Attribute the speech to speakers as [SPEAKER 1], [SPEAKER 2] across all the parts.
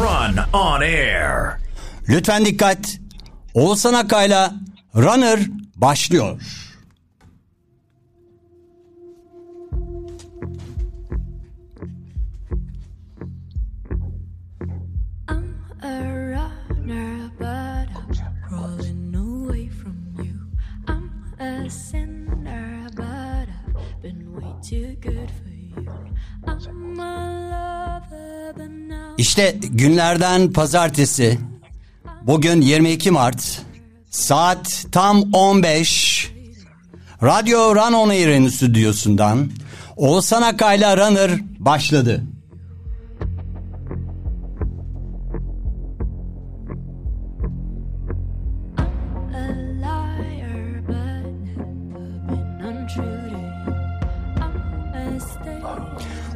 [SPEAKER 1] Run on Air.
[SPEAKER 2] Lütfen dikkat. Oğuzhan Akay'la Runner başlıyor.
[SPEAKER 3] I'm a runner, but I'm crawling away from you. I'm a sinner, but I've been way too good for you. I'm a
[SPEAKER 2] İşte günlerden pazartesi. Bugün 22 Mart. Saat tam 15. Radyo Run On Air'in stüdyosundan Oğuzhan Akay'la Runner başladı.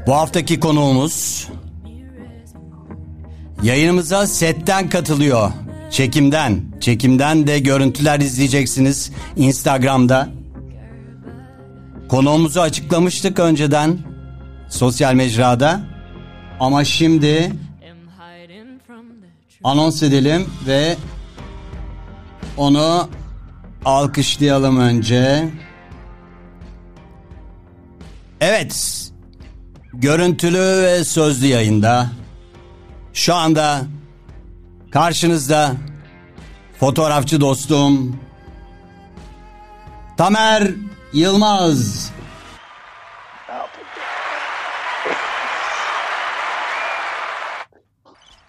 [SPEAKER 2] Bu haftaki konuğumuz yayınımıza setten katılıyor. Çekimden. Çekimden de görüntüler izleyeceksiniz Instagram'da. Konuğumuzu açıklamıştık önceden sosyal mecrada. Ama şimdi anons edelim ve onu alkışlayalım önce. Evet. Görüntülü ve sözlü yayında. Şu anda karşınızda fotoğrafçı dostum Tamer Yılmaz.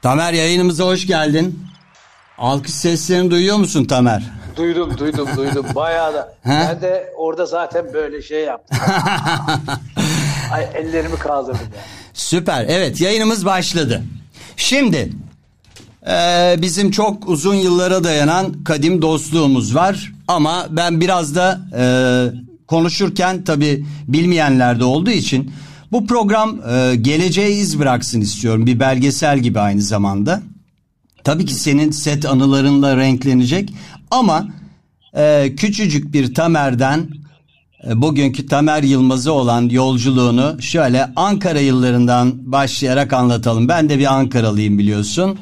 [SPEAKER 2] Tamer yayınımıza hoş geldin. Alkış seslerini duyuyor musun Tamer?
[SPEAKER 4] Duydum duydum duydum bayağı da. ben de orada zaten böyle şey yaptım. Ay ellerimi kaldırdım yani.
[SPEAKER 2] Süper. Evet yayınımız başladı. Şimdi eee, bizim çok uzun yıllara dayanan kadim dostluğumuz var. Ama ben biraz da eee, konuşurken tabii bilmeyenler de olduğu için bu program eee, geleceğe iz bıraksın istiyorum. Bir belgesel gibi aynı zamanda. Tabii ki senin set anılarınla renklenecek ama e, küçücük bir Tamer'den e, bugünkü Tamer Yılmaz'a olan yolculuğunu şöyle Ankara yıllarından başlayarak anlatalım. Ben de bir Ankaralıyım biliyorsun.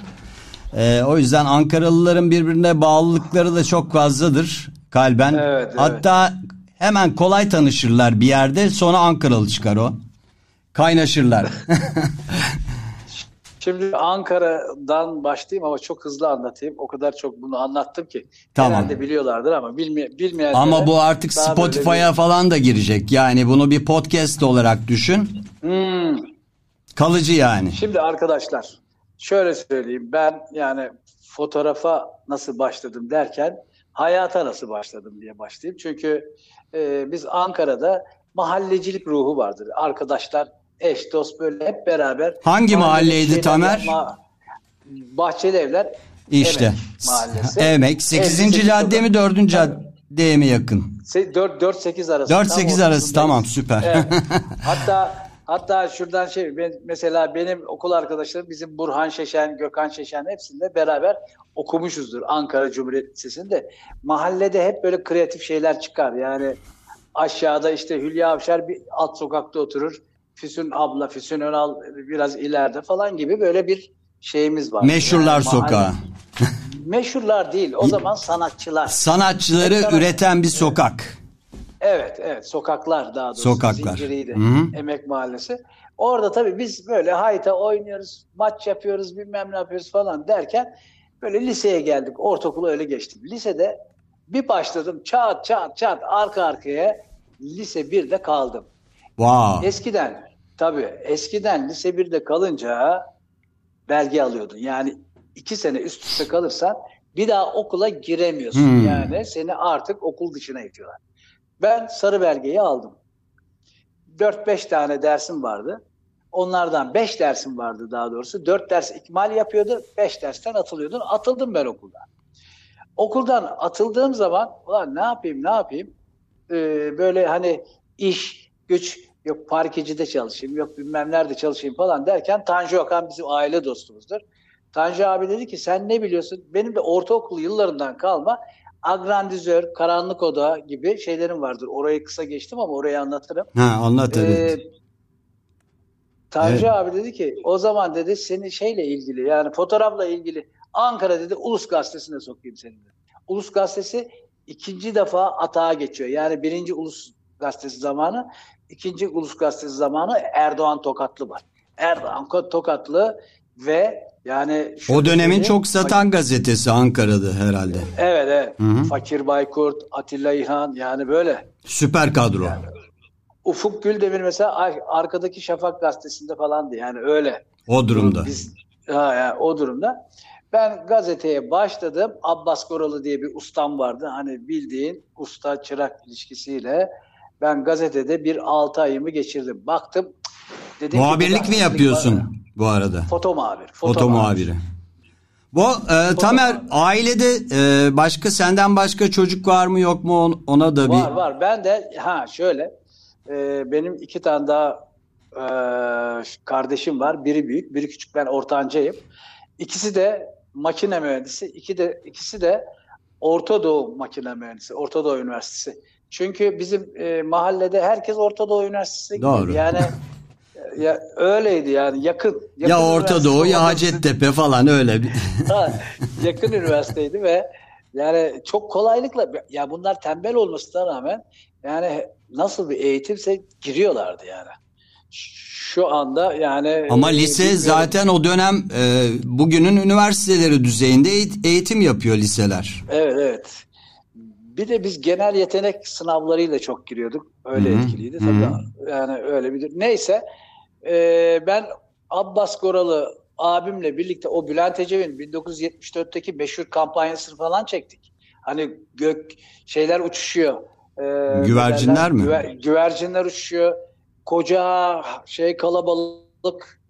[SPEAKER 2] E, o yüzden Ankaralıların birbirine bağlılıkları da çok fazladır kalben.
[SPEAKER 4] Evet, evet.
[SPEAKER 2] Hatta hemen kolay tanışırlar bir yerde sonra Ankaralı çıkar o. Kaynaşırlar.
[SPEAKER 4] Şimdi Ankara'dan başlayayım ama çok hızlı anlatayım. O kadar çok bunu anlattım ki.
[SPEAKER 2] Tamam.
[SPEAKER 4] Genelde biliyorlardır ama bilmeye, bilmeyenlere.
[SPEAKER 2] Ama bu artık Spotify'a falan da girecek. Yani bunu bir podcast olarak düşün.
[SPEAKER 4] bir- Hmm.
[SPEAKER 2] Kalıcı yani.
[SPEAKER 4] Şimdi arkadaşlar şöyle söyleyeyim. Ben yani fotoğrafa nasıl başladım derken hayata nasıl başladım diye başlayayım. Çünkü e, biz Ankara'da mahallecilik ruhu vardır. Arkadaşlar, eş, dost böyle hep beraber.
[SPEAKER 2] Hangi mahalleydi Tamer?
[SPEAKER 4] yapma- Bahçeli Evler.
[SPEAKER 2] İşte.
[SPEAKER 4] Emek Mahallesi.
[SPEAKER 2] Emek. 8.
[SPEAKER 4] 58
[SPEAKER 2] cadde mi 4.
[SPEAKER 4] Tabii.
[SPEAKER 2] caddeye mi yakın?
[SPEAKER 4] 4-8 arası.
[SPEAKER 2] 4-8
[SPEAKER 4] Tam
[SPEAKER 2] arası tamam süper.
[SPEAKER 4] Evet. hatta hatta şuradan şey ben, mesela benim okul arkadaşlarım bizim Burhan Şeşen, Gökhan Şeşen hepsinde beraber okumuşuzdur Ankara Cumhuriyet Lisesi'nde. Mahallede hep böyle kreatif şeyler çıkar. Yani aşağıda işte Hülya Avşar bir alt sokakta oturur. Füsun abla, Füsun Önal biraz ileride falan gibi böyle bir şeyimiz var.
[SPEAKER 2] Meşhurlar
[SPEAKER 4] Yani
[SPEAKER 2] sokağı.
[SPEAKER 4] Meşhurlar değil. O zaman sanatçılar.
[SPEAKER 2] Sanatçıları
[SPEAKER 4] sanat-
[SPEAKER 2] üreten bir sokak.
[SPEAKER 4] Evet, evet. Sokaklar daha doğrusu.
[SPEAKER 2] Sokaklar.
[SPEAKER 4] Zinciriydi.
[SPEAKER 2] Hı hı.
[SPEAKER 4] Emek Mahallesi. Orada tabii biz böyle hayta oynuyoruz, maç yapıyoruz, bilmem ne yapıyoruz falan derken böyle liseye geldik. Ortaokulu öyle geçtim. Lisede bir başladım çat çat çat arka arkaya lise 1'de kaldım.
[SPEAKER 2] Wow.
[SPEAKER 4] Eskiden tabii eskiden lise 1'de kalınca belge alıyordun. Yani iki sene üst üste kalırsan bir daha okula giremiyorsun.
[SPEAKER 2] Hmm.
[SPEAKER 4] Yani seni artık okul dışına itiyorlar. Ben sarı belgeyi aldım. 4-5 tane dersim vardı. Onlardan 5 dersim vardı daha doğrusu. 4 ders ikmal yapıyordu. 5 dersten atılıyordun. Atıldım ben okuldan. Okuldan atıldığım zaman ulan ne yapayım ne yapayım? Ee, böyle hani iş, güç yok parkecide çalışayım yok bilmem nerede çalışayım falan derken Tanju Okan bizim aile dostumuzdur. Tanju abi dedi ki sen ne biliyorsun? Benim de ortaokul yıllarından kalma agrandizör, karanlık oda gibi şeylerim vardır. Orayı kısa geçtim ama orayı anlatırım.
[SPEAKER 2] Ha anlat evet.
[SPEAKER 4] Ee, Tanju
[SPEAKER 2] Evet.
[SPEAKER 4] abi dedi ki o zaman dedi seni şeyle ilgili yani fotoğrafla ilgili Ankara dedi Ulus Gazetesi'ne sokayım seni. dedi. Ulus Gazetesi ikinci defa atağa geçiyor. Yani birinci Ulus Gazetesi zamanı, ikinci Ulus Gazetesi zamanı Erdoğan Tokatlı var. Erdoğan Tokatlı ve yani
[SPEAKER 2] O dönemin
[SPEAKER 4] söyleyeyim,
[SPEAKER 2] çok satan gazetesi Ankara'da herhalde.
[SPEAKER 4] Evet evet.
[SPEAKER 2] Hı hı.
[SPEAKER 4] Fakir Baykurt, Atilla İlhan yani böyle.
[SPEAKER 2] Süper kadro.
[SPEAKER 4] Ufuk Güldemir mesela arkadaki Şafak gazetesinde falandı yani öyle.
[SPEAKER 2] O durumda.
[SPEAKER 4] Biz ha, yani o durumda. Ben gazeteye başladım. Abbas Goralı diye bir ustam vardı. Hani bildiğin usta çırak ilişkisiyle ben gazetede bir altı ayımı geçirdim. Baktım dedim ki
[SPEAKER 2] Muhabirlik mi
[SPEAKER 4] gazetecilik
[SPEAKER 2] yapıyorsun
[SPEAKER 4] var.
[SPEAKER 2] bu arada?
[SPEAKER 4] Foto muhabir.
[SPEAKER 2] Foto muhabiri. Bu e, Tamer ailede e, başka senden başka çocuk var mı yok mu On- ona da bir
[SPEAKER 4] Var var. Ben de ha şöyle e, benim iki tane daha e, kardeşim var. Biri büyük, biri küçük. Ben ortancayım. İkisi de makine mühendisi. İki de ikisi de Orta Doğu makine mühendisi. Orta Doğu Üniversitesi. Çünkü bizim e, mahallede herkes Orta Doğu Üniversitesi'ne gidiyor.
[SPEAKER 2] Doğru.
[SPEAKER 4] Yani ya öyleydi yani yakın. yakın
[SPEAKER 2] ya Orta Doğu ya Hacettepe falan öyle.
[SPEAKER 4] Ha, yakın üniversiteydi ve yani çok kolaylıkla ya bunlar tembel olmasına rağmen yani nasıl bir eğitimse giriyorlardı yani. Şu anda yani
[SPEAKER 2] Ama
[SPEAKER 4] e,
[SPEAKER 2] lise
[SPEAKER 4] bilmiyorum.
[SPEAKER 2] zaten o dönem e, bugünün üniversiteleri düzeyinde eğit- eğitim yapıyor liseler.
[SPEAKER 4] Evet evet. Bir de biz genel yetenek sınavlarıyla çok giriyorduk. Öyle
[SPEAKER 2] Hı hı,
[SPEAKER 4] etkiliydi tabii. Yani öyle bir Neyse e, ben Abbas Goralı abimle birlikte o Bülent Ecevit'in 1974'teki meşhur kampanyasını falan çektik. Hani gök şeyler uçuşuyor. E,
[SPEAKER 2] Güvercinler
[SPEAKER 4] derler?
[SPEAKER 2] mi?
[SPEAKER 4] Güver- güvercinler uçuşuyor. Koca şey kalabalık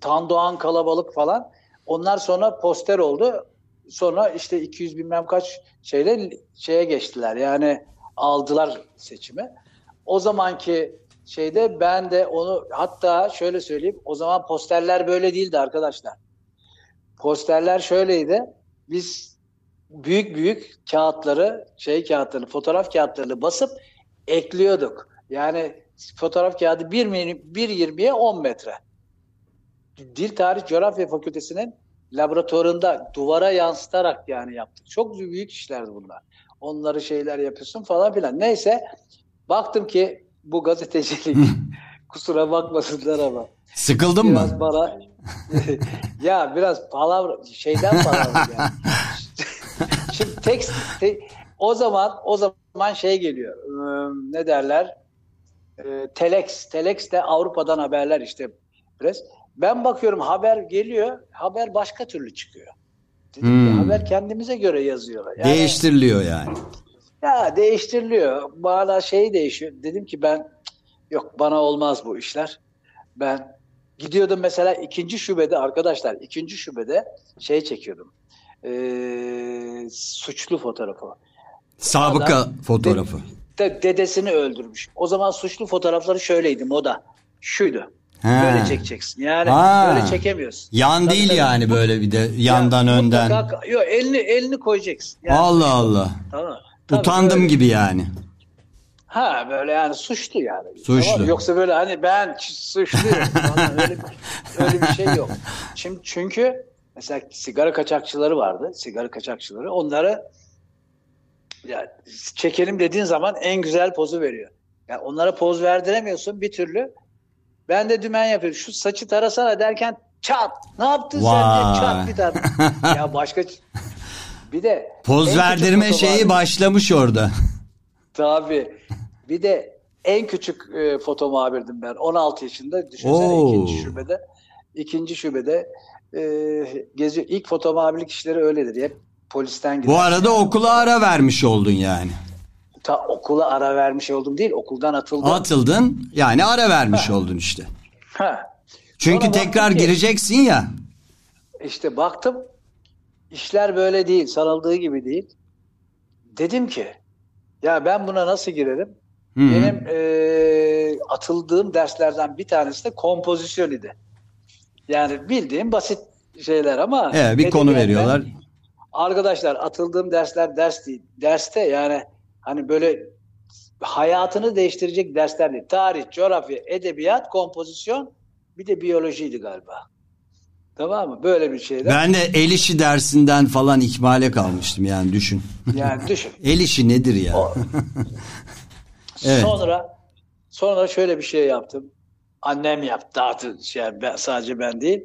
[SPEAKER 4] Tandoğan kalabalık falan. Onlar sonra poster oldu. Sonra işte 200 bilmem kaç şeyle şeye geçtiler. Yani aldılar seçimi. O zamanki şeyde ben de onu hatta şöyle söyleyeyim. O zaman posterler böyle değildi arkadaşlar. Posterler şöyleydi. Biz büyük büyük kağıtları, şey kağıtlarını, fotoğraf kağıtlarını basıp ekliyorduk. Yani fotoğraf kağıdı 1 1.20'ye 10 metre. Dil Tarih Coğrafya Fakültesi'nin laboratuvarında duvara yansıtarak yani yaptık. Çok büyük işlerdi bunlar. Onları şeyler yapıyorsun falan filan. Neyse baktım ki bu gazetecilik kusura bakmasınlar ama
[SPEAKER 2] Sıkıldın
[SPEAKER 4] biraz
[SPEAKER 2] mı?
[SPEAKER 4] bana ya biraz palavra şeyden palavra yani. Şimdi tekst te- o zaman o zaman şey geliyor. Iı, ne derler? Ee, Telex. Telex de Avrupa'dan haberler işte. Pres. Ben bakıyorum haber geliyor. Haber başka türlü çıkıyor. Dedim ki,
[SPEAKER 2] Hmm.
[SPEAKER 4] haber kendimize göre yazıyorlar. Yani,
[SPEAKER 2] Değiştiriliyor yani.
[SPEAKER 4] ya değiştiriliyor. Bana şey değişiyor. Dedim ki ben yok bana olmaz bu işler. Ben gidiyordum mesela ikinci şubede arkadaşlar ikinci şubede şey çekiyordum. Ee, suçlu fotoğrafı.
[SPEAKER 2] Sabıka
[SPEAKER 4] Adam-
[SPEAKER 2] fotoğrafı.
[SPEAKER 4] De, dedesini öldürmüş. O zaman suçlu fotoğrafları şöyleydi moda. Şuydu.
[SPEAKER 2] He.
[SPEAKER 4] Böyle çekeceksin. Yani
[SPEAKER 2] Ha.
[SPEAKER 4] böyle çekemiyorsun.
[SPEAKER 2] Yan
[SPEAKER 4] Tabii,
[SPEAKER 2] değil
[SPEAKER 4] tabii.
[SPEAKER 2] yani böyle bir de yandan
[SPEAKER 4] Ya,
[SPEAKER 2] önden.
[SPEAKER 4] mutlaka- yok elini elini koyacaksın. Yani,
[SPEAKER 2] Allah Allah.
[SPEAKER 4] Tamam. Tabii,
[SPEAKER 2] Utandım
[SPEAKER 4] böyle.
[SPEAKER 2] gibi yani.
[SPEAKER 4] Ha böyle yani suçlu yani.
[SPEAKER 2] Suçlu.
[SPEAKER 4] Tamam? Yoksa böyle hani ben suçluyum. öyle, öyle bir şey yok. Şimdi çünkü mesela sigara kaçakçıları vardı. Sigara kaçakçıları. Onları ya, çekelim dediğin zaman en güzel pozu veriyor. Yani onlara poz verdiremiyorsun bir türlü. Ben de dümen yapıyorum. Şu saçı tarasana derken çat. Ne yaptın sen
[SPEAKER 2] Vay.
[SPEAKER 4] diye çat bir tane. ya başka bir de
[SPEAKER 2] Poz verdirme şeyi
[SPEAKER 4] vardı.
[SPEAKER 2] başlamış orada.
[SPEAKER 4] Tabii. Bir de en küçük e, foto muhabirdim ben. 16 yaşında. Düşünsene
[SPEAKER 2] Oo.
[SPEAKER 4] ikinci şubede. ikinci şubede e, geziyor. İlk foto muhabirlik işleri öyledir. Hep polisten gider.
[SPEAKER 2] Bu arada okula ara vermiş oldun yani.
[SPEAKER 4] Ta okula ara vermiş oldum değil. Okuldan atıldım.
[SPEAKER 2] Atıldın yani ara vermiş oldun işte.
[SPEAKER 4] Ha.
[SPEAKER 2] Çünkü
[SPEAKER 4] Sonra
[SPEAKER 2] tekrar
[SPEAKER 4] ki-
[SPEAKER 2] gireceksin ya.
[SPEAKER 4] İşte baktım işler böyle değil. Sanıldığı gibi değil. Dedim ki ya ben buna nasıl girerim?
[SPEAKER 2] Hı hı.
[SPEAKER 4] Benim e, atıldığım derslerden bir tanesi de kompozisyon idi. Yani bildiğim basit şeyler ama
[SPEAKER 2] Evet, bir konu
[SPEAKER 4] edebiyat ben-
[SPEAKER 2] veriyorlar.
[SPEAKER 4] Arkadaşlar atıldığım dersler ders değil. Derste yani hani böyle hayatını değiştirecek dersler değil. Tarih, coğrafya, edebiyat, kompozisyon bir de biyolojiydi galiba. Tamam mı? Böyle bir şeyden.
[SPEAKER 2] Ben de el işi dersinden falan ikmale kalmıştım yani düşün.
[SPEAKER 4] Yani düşün.
[SPEAKER 2] El işi nedir ya?
[SPEAKER 4] O-
[SPEAKER 2] Evet.
[SPEAKER 4] Sonra sonra şöyle bir şey yaptım. Annem yaptı. Dağıtı, şey, ben, sadece ben değil.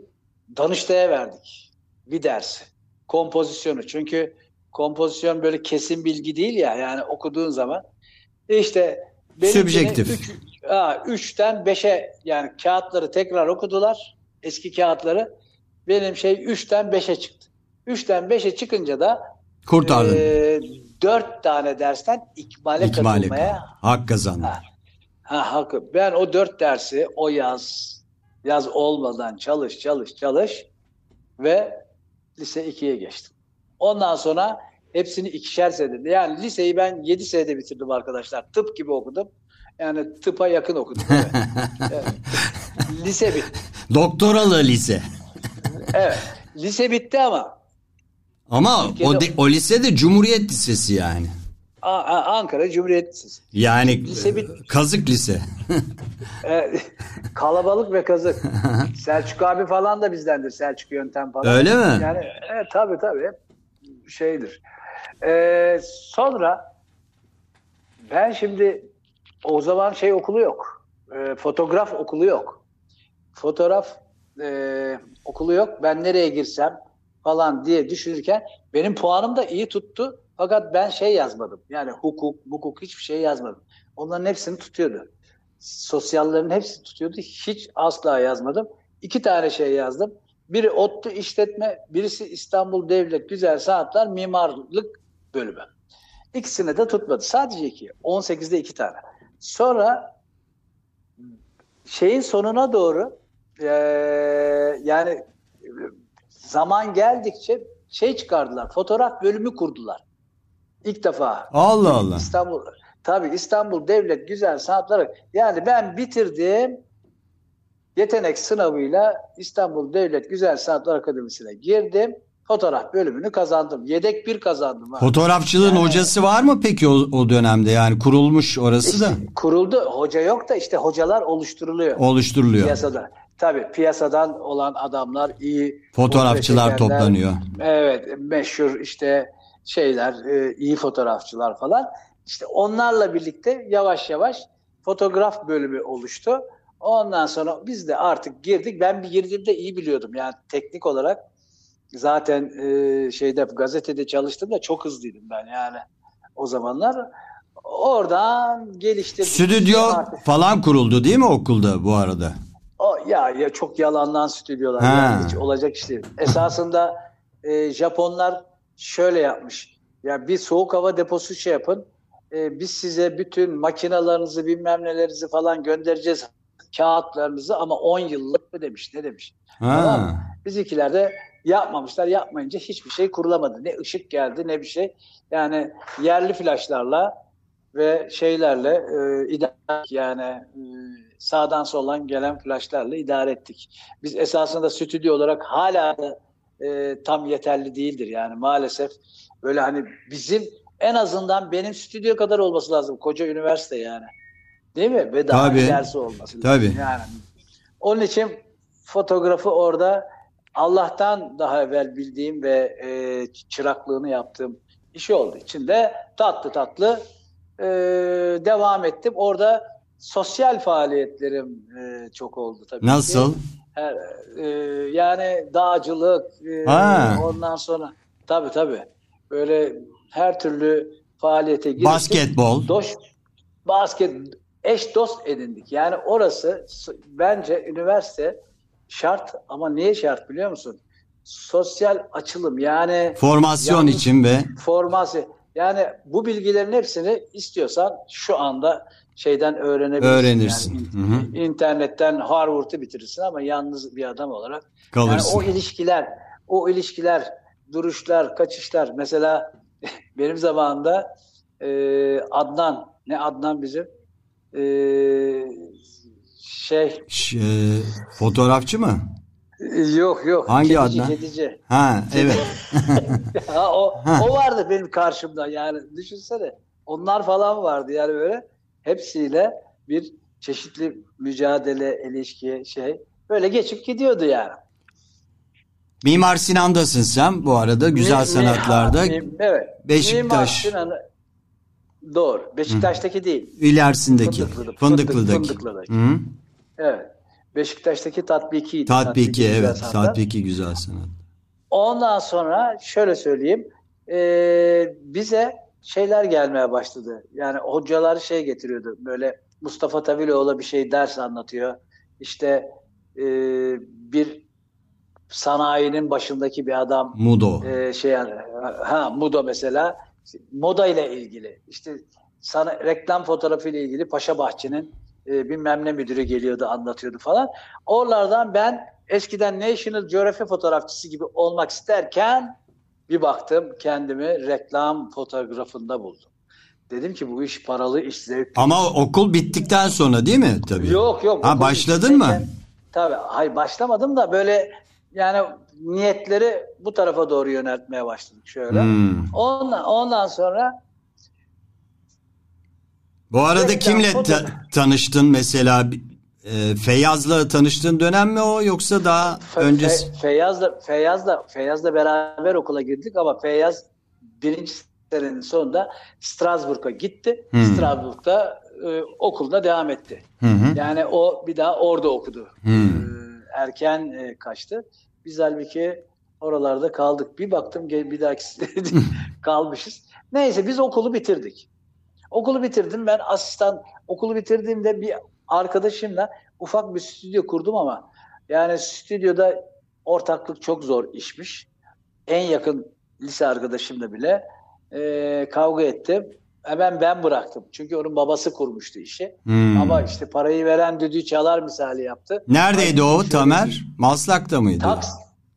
[SPEAKER 4] Danıştay'a verdik. Bir dersi. Kompozisyonu. Çünkü kompozisyon böyle kesin bilgi değil ya. Yani okuduğun zaman. İşte benimkini
[SPEAKER 2] Subjektif.
[SPEAKER 4] Üç, ha, üçten beşe yani kağıtları tekrar okudular. Eski kağıtları. Benim şey üçten beşe çıktı. Üçten beşe çıkınca da
[SPEAKER 2] Kurtardın.
[SPEAKER 4] ee, dört tane dersten ikmale,
[SPEAKER 2] İkmale
[SPEAKER 4] katılmaya
[SPEAKER 2] hak kazandın.
[SPEAKER 4] Ha. ha, hakkı. Ben o dört dersi o yaz yaz olmadan çalış çalış çalış ve lise 2'ye geçtim. Ondan sonra hepsini ikişer senede. Yani liseyi ben 7 senede bitirdim arkadaşlar. Tıp gibi okudum. Yani tıpa yakın okudum. Evet. Lise bitti.
[SPEAKER 2] Doktoralı lise.
[SPEAKER 4] Evet. Lise bitti ama
[SPEAKER 2] Ama
[SPEAKER 4] Türkiye'de-
[SPEAKER 2] o, de- o lise de Cumhuriyet Lisesi yani.
[SPEAKER 4] Ankara Cumhuriyet Lisesi.
[SPEAKER 2] Yani
[SPEAKER 4] Lise
[SPEAKER 2] e,
[SPEAKER 4] bit-
[SPEAKER 2] kazık lise.
[SPEAKER 4] Evet, kalabalık ve kazık. Selçuk abi falan da bizdendir. Selçuk yöntem falan.
[SPEAKER 2] Öyle mi?
[SPEAKER 4] Yani evet, tabii tabii. Şeydir. Ee, sonra ben şimdi o zaman şey okulu yok. Ee, fotoğraf okulu yok. Fotoğraf e, okulu yok. Ben nereye girsem falan diye düşünürken benim puanım da iyi tuttu. Fakat ben şey yazmadım. Yani hukuk, hukuk hiçbir şey yazmadım. Onların hepsini tutuyordu. Sosyallerin hepsini tutuyordu. Hiç asla yazmadım. İki tane şey yazdım. Biri ODTÜ işletme, birisi İstanbul Devlet Güzel Sanatlar Mimarlık bölümü. İkisini de tutmadı. Sadece iki. 18'de iki tane. Sonra şeyin sonuna doğru eee, yani zaman geldikçe şey çıkardılar. Fotoğraf bölümü kurdular. İlk defa.
[SPEAKER 2] Allah Allah.
[SPEAKER 4] İstanbul tabii İstanbul Devlet Güzel Sanatları yani ben bitirdim yetenek sınavıyla İstanbul Devlet Güzel Sanatlar Akademisi'ne girdim. Fotoğraf bölümünü kazandım. Yedek bir kazandım.
[SPEAKER 2] Fotoğrafçılığın
[SPEAKER 4] Yani-
[SPEAKER 2] hocası var mı peki o, o dönemde? Yani kurulmuş orası da
[SPEAKER 4] Kuruldu. Hoca yok da işte hocalar oluşturuluyor
[SPEAKER 2] oluşturuluyor.
[SPEAKER 4] piyasada. Tabii piyasadan olan adamlar iyi
[SPEAKER 2] Fotoğrafçılar toplanıyor.
[SPEAKER 4] Evet, meşhur işte şeyler, e, iyi fotoğrafçılar falan. İşte onlarla birlikte yavaş yavaş fotoğraf bölümü oluştu. Ondan sonra biz de artık girdik. Ben bir girdiğimde iyi biliyordum. Yani teknik olarak zaten e, şeyde gazetede çalıştım da çok hızlıydım ben yani o zamanlar. Oradan geliştirdik.
[SPEAKER 2] Stüdyo
[SPEAKER 4] Artık-
[SPEAKER 2] falan kuruldu değil mi okulda bu arada?
[SPEAKER 4] o, ya, ya çok yalandan stüdyolar.
[SPEAKER 2] Ha.
[SPEAKER 4] Yani hiç olacak iş değil. Esasında e, Japonlar şöyle yapmış. Ya bir soğuk hava deposu şey yapın. E, biz size bütün makinalarınızı bilmem nelerinizi falan göndereceğiz. Kağıtlarınızı ama 10 yıllık mı demiş ne demiş. Tamam
[SPEAKER 2] Ha.
[SPEAKER 4] mı? Bizimkiler de yapmamışlar. Yapmayınca hiçbir şey kurulamadı. Ne ışık geldi ne bir şey. Yani yerli flaşlarla ve şeylerle e, idare yani e, sağdan soldan gelen flaşlarla idare ettik. Biz esasında stüdyo olarak hala e, tam yeterli değildir yani maalesef böyle hani bizim en azından benim stüdyo kadar olması lazım koca üniversite yani. Değil mi? Ve daha
[SPEAKER 2] Tabii.
[SPEAKER 4] ilerisi olması.
[SPEAKER 2] Tabii.
[SPEAKER 4] Yani onun için fotoğrafı orada Allah'tan daha evvel bildiğim ve e, çıraklığını yaptığım işi olduğu için de tatlı tatlı e, devam ettim. Orada sosyal faaliyetlerim e, çok oldu tabii. ki.
[SPEAKER 2] Nasıl?
[SPEAKER 4] Her, e, yani dağcılık e,
[SPEAKER 2] Ha.
[SPEAKER 4] ondan sonra tabii tabii böyle her türlü faaliyete giriştik.
[SPEAKER 2] Basketbol.
[SPEAKER 4] Doş, basket eş dost edindik. Yani orası bence üniversite şart ama niye şart biliyor musun? Sosyal açılım yani
[SPEAKER 2] Formasyon
[SPEAKER 4] Yalnız-
[SPEAKER 2] için ve
[SPEAKER 4] forması yani bu bilgilerin hepsini istiyorsan şu anda şeyden öğrenebilirsin.
[SPEAKER 2] Öğrenirsin.
[SPEAKER 4] Yani
[SPEAKER 2] Hı hı.
[SPEAKER 4] internetten Harvard'ı bitirirsin ama yalnız bir adam olarak
[SPEAKER 2] kalırsın.
[SPEAKER 4] yani o ilişkiler, o ilişkiler, duruşlar, kaçışlar. Mesela benim zamanımda e, Adnan, ne Adnan bizim? E, şey,
[SPEAKER 2] Ş- e, fotoğrafçı mı?
[SPEAKER 4] yok yok.
[SPEAKER 2] Hangi
[SPEAKER 4] kedici,
[SPEAKER 2] Adnan?
[SPEAKER 4] Kedici.
[SPEAKER 2] Ha evet.
[SPEAKER 4] Ha, o, o vardı benim karşımda yani düşünsene. Onlar falan vardı yani böyle. Hepsiyle bir çeşitli mücadele, ilişki, şey. Böyle geçip gidiyordu yani.
[SPEAKER 2] Mimar Sinan'dasın sen bu arada güzel
[SPEAKER 4] Mi-
[SPEAKER 2] sanatlarda.
[SPEAKER 4] ha, mi- evet.
[SPEAKER 2] Beşiktaş.
[SPEAKER 4] Mimar Sinan'ı- Doğru. Beşiktaş'taki değil.
[SPEAKER 2] İlerisindeki
[SPEAKER 4] Fındıklı'da-
[SPEAKER 2] Fındıklı'daki.
[SPEAKER 4] Fındıklı'daki.
[SPEAKER 2] Hı.
[SPEAKER 4] Evet. Beşiktaş'taki tatbikiydi.
[SPEAKER 2] Tatbiki
[SPEAKER 4] güzel
[SPEAKER 2] evet.
[SPEAKER 4] sanatlar.
[SPEAKER 2] Tatbiki güzel sanat.
[SPEAKER 4] Ondan sonra şöyle söyleyeyim. e, bize şeyler gelmeye başladı. Yani hocalar şey getiriyordu. Böyle Mustafa Taviloğlu bir şey ders anlatıyor. İşte e, bir sanayinin başındaki bir adam
[SPEAKER 2] Mudo.
[SPEAKER 4] e, şey ha Mudo mesela moda ile ilgili işte sana reklam fotoğrafı ile ilgili Paşa Bahçe'nin e, bilmem ne müdürü geliyordu anlatıyordu falan. Oralardan ben eskiden National Geographic fotoğrafçısı gibi olmak isterken bir baktım kendimi reklam fotoğrafında buldum. Dedim ki bu iş paralı iş zevkli.
[SPEAKER 2] Ama okul bittikten sonra değil mi? Tabii.
[SPEAKER 4] Yok yok.
[SPEAKER 2] Ha başladın mı?
[SPEAKER 4] Tabii. Hayır başlamadım da böyle yani niyetleri bu tarafa doğru yöneltmeye başladık şöyle.
[SPEAKER 2] Hmm.
[SPEAKER 4] Ondan, ondan sonra
[SPEAKER 2] Bu arada kimle ta- tanıştın mesela? E, Feyyaz'la tanıştığın dönem mi o yoksa daha
[SPEAKER 4] Fe-
[SPEAKER 2] öncesi?
[SPEAKER 4] Fe- Feyyaz'la Feyyaz'la Feyyaz'la beraber okula girdik ama Feyyaz birinci senenin sonunda Strasbourg'a gitti.
[SPEAKER 2] Hmm.
[SPEAKER 4] Strasbourg'da e, okuluna devam etti.
[SPEAKER 2] Hı hı.
[SPEAKER 4] Yani o bir daha orada okudu.
[SPEAKER 2] Hmm.
[SPEAKER 4] Ee, erken e, kaçtı. Biz halbuki oralarda kaldık. Bir baktım bir dahaki kalmışız. Neyse biz okulu bitirdik. Okulu bitirdim. Ben asistan okulu bitirdiğimde bir arkadaşımla ufak bir stüdyo kurdum ama yani stüdyoda ortaklık çok zor işmiş. En yakın lise arkadaşımla bile e, kavga ettim. Hemen ben bıraktım. Çünkü onun babası kurmuştu işi.
[SPEAKER 2] Hmm.
[SPEAKER 4] Ama işte parayı veren düdüğü çalar misali yaptı.
[SPEAKER 2] Neredeydi o
[SPEAKER 4] şöyle
[SPEAKER 2] Tamer?
[SPEAKER 4] bir-
[SPEAKER 2] Maslak'ta mıydı?
[SPEAKER 4] Taks,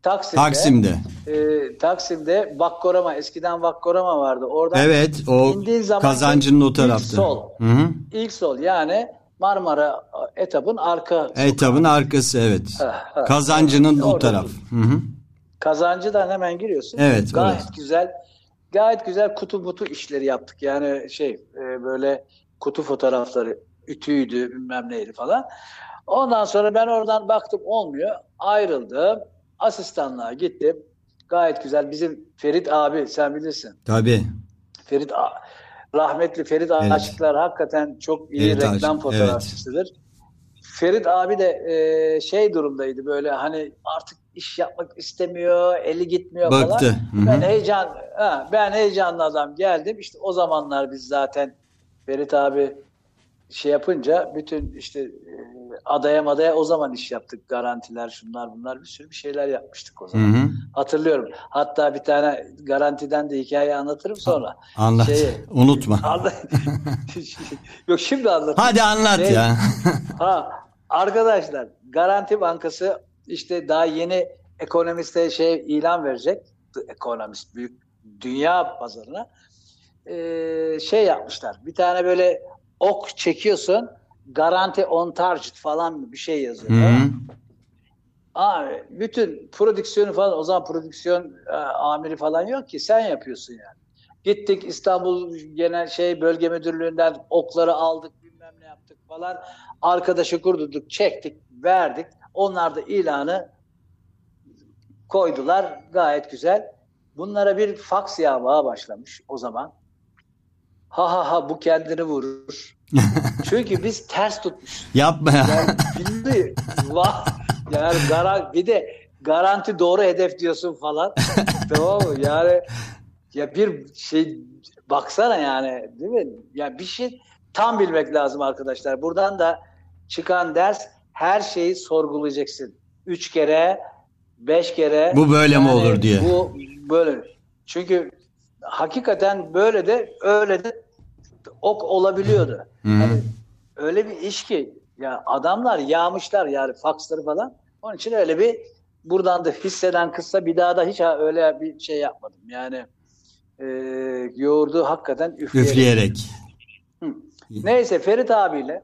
[SPEAKER 4] Taksim'de.
[SPEAKER 2] Taksim'de.
[SPEAKER 4] e, Taksim'de Vakkorama, eskiden Vakkorama vardı. Oradan
[SPEAKER 2] Evet o
[SPEAKER 4] indiğin zaman
[SPEAKER 2] kazancının o
[SPEAKER 4] ilk
[SPEAKER 2] tarafta.
[SPEAKER 4] sol.
[SPEAKER 2] Hı hı.
[SPEAKER 4] ilk sol yani Marmara etabın arka
[SPEAKER 2] Etabın arkası evet.
[SPEAKER 4] Ha, ha.
[SPEAKER 2] Kazancının o taraf. Hı hı.
[SPEAKER 4] Kazancıdan hemen giriyorsun.
[SPEAKER 2] Evet,
[SPEAKER 4] Gayet
[SPEAKER 2] orası.
[SPEAKER 4] güzel. Gayet güzel kutu butu işleri yaptık. Yani şey e, böyle kutu fotoğrafları ütüydü bilmem neydi falan. Ondan sonra ben oradan baktım olmuyor. Ayrıldım. Asistanlığa gittim. Gayet güzel. Bizim Ferit abi sen bilirsin.
[SPEAKER 2] Tabii.
[SPEAKER 4] Ferit A- rahmetli Ferit
[SPEAKER 2] Evet.
[SPEAKER 4] Aşıklar hakikaten çok iyi
[SPEAKER 2] Ferit
[SPEAKER 4] reklam
[SPEAKER 2] Aşık,
[SPEAKER 4] fotoğrafçısıdır. Ferit abi de e, şey durumdaydı böyle hani artık iş yapmak istemiyor, eli gitmiyor
[SPEAKER 2] Baktı.
[SPEAKER 4] falan.
[SPEAKER 2] Hı hı.
[SPEAKER 4] Ben heyecan ha, ben heyecanlı adam geldim. İşte o zamanlar biz zaten Ferit abi şey yapınca bütün işte e, adaya madaya o zaman iş yaptık. Garantiler şunlar bunlar bir sürü bir şeyler yapmıştık o
[SPEAKER 2] Hı
[SPEAKER 4] zaman.
[SPEAKER 2] hı.
[SPEAKER 4] Hatırlıyorum. Hatta bir tane garantiden de hikaye anlatırım sonra.
[SPEAKER 2] Anlat.
[SPEAKER 4] Şeyi-
[SPEAKER 2] Unutma.
[SPEAKER 4] Anla- Yok şimdi anlatayım.
[SPEAKER 2] Hadi anlat
[SPEAKER 4] Şey-
[SPEAKER 2] ya.
[SPEAKER 4] Ha, arkadaşlar Garanti Bankası işte daha yeni ekonomiste şey ilan verecek. The Economist büyük dünya pazarına. Ee, şey yapmışlar. Bir tane böyle ok çekiyorsun. Garanti on target falan bir şey yazıyor.
[SPEAKER 2] Hı hı.
[SPEAKER 4] Abi bütün prodüksiyonu falan o zaman prodüksiyon e, amiri falan yok ki sen yapıyorsun yani. Gittik İstanbul Genel Şey Bölge Müdürlüğü'nden okları aldık bilmem ne yaptık falan. Arkadaşı kurdurduk, çektik, verdik. Onlar da ilanı koydular. Gayet güzel. Bunlara bir faks yağmaya başlamış o zaman. Ha ha ha bu kendini vurur. Çünkü biz ters tutmuşuz.
[SPEAKER 2] Yapma ya.
[SPEAKER 4] Yani. Vah. Yani garan, bir de garanti doğru hedef diyorsun falan. tamam mı? Yani ya bir şey baksana yani değil mi? Ya bir şey tam bilmek lazım arkadaşlar. Buradan da çıkan ders her şeyi sorgulayacaksın. Üç kere, beş kere.
[SPEAKER 2] Bu böyle mi olur diye.
[SPEAKER 4] Bu böyle. Çünkü hakikaten böyle de öyle de ok olabiliyordu.
[SPEAKER 2] Hı.
[SPEAKER 4] Hani öyle bir iş ki ya adamlar yağmışlar yani faksları falan. Onun için öyle bir buradan da hisseden kısa bir daha da hiç öyle bir şey yapmadım. Yani e, yoğurdu hakikaten üfleyerek.
[SPEAKER 2] Üfleyerek.
[SPEAKER 4] Neyse Ferit abiyle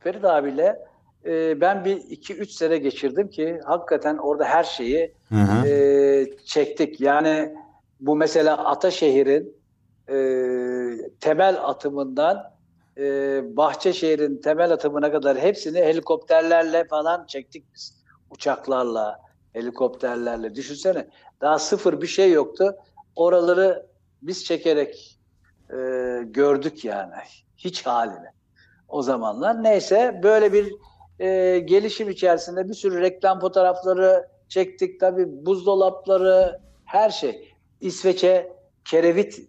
[SPEAKER 4] Ferit abiyle e, ben bir iki üç sene geçirdim ki hakikaten orada her şeyi
[SPEAKER 2] Hı hı.
[SPEAKER 4] e, çektik. Yani bu mesela Ataşehir'in e, temel atımından e, Bahçeşehir'in temel atımına kadar hepsini helikopterlerle falan çektik biz. Uçaklarla, helikopterlerle. Düşünsene daha sıfır bir şey yoktu. Oraları biz çekerek e, gördük yani. Hiç halini. O zamanlar. Neyse böyle bir e, gelişim içerisinde bir sürü reklam fotoğrafları çektik. Tabii buzdolapları, her şey. İsveç'e kerevit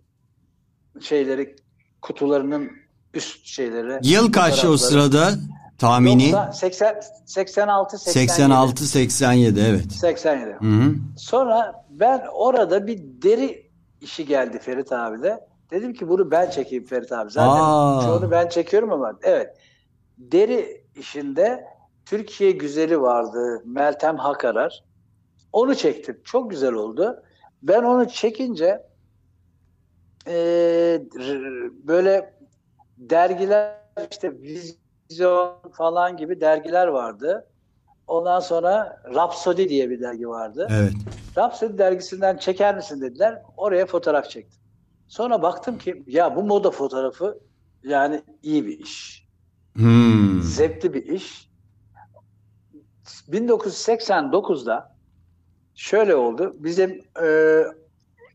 [SPEAKER 4] şeyleri, kutularının üst şeyleri.
[SPEAKER 2] Yıl kaç o sırada tahmini?
[SPEAKER 4] 90, 80, 86, 87.
[SPEAKER 2] 86 87 evet.
[SPEAKER 4] 87.
[SPEAKER 2] Hı hı.
[SPEAKER 4] Sonra ben orada bir deri işi geldi Ferit abi de. Dedim ki bunu ben çekeyim Ferit abi. Zaten
[SPEAKER 2] Aa.
[SPEAKER 4] çoğunu ben çekiyorum ama evet. Deri işinde Türkiye güzeli vardı. Meltem Hakarar. Onu çektim. Çok güzel oldu. Ben onu çekince r- böyle dergiler işte Vizyon falan gibi dergiler vardı. Ondan sonra Rhapsody diye bir dergi vardı.
[SPEAKER 2] Evet.
[SPEAKER 4] Rhapsody dergisinden çeker misin dediler. Oraya fotoğraf çektim. Sonra baktım ki ya bu moda fotoğrafı yani iyi bir iş.
[SPEAKER 2] Hmm.
[SPEAKER 4] Zevkli bir iş. 1989'da şöyle oldu. Bizim e,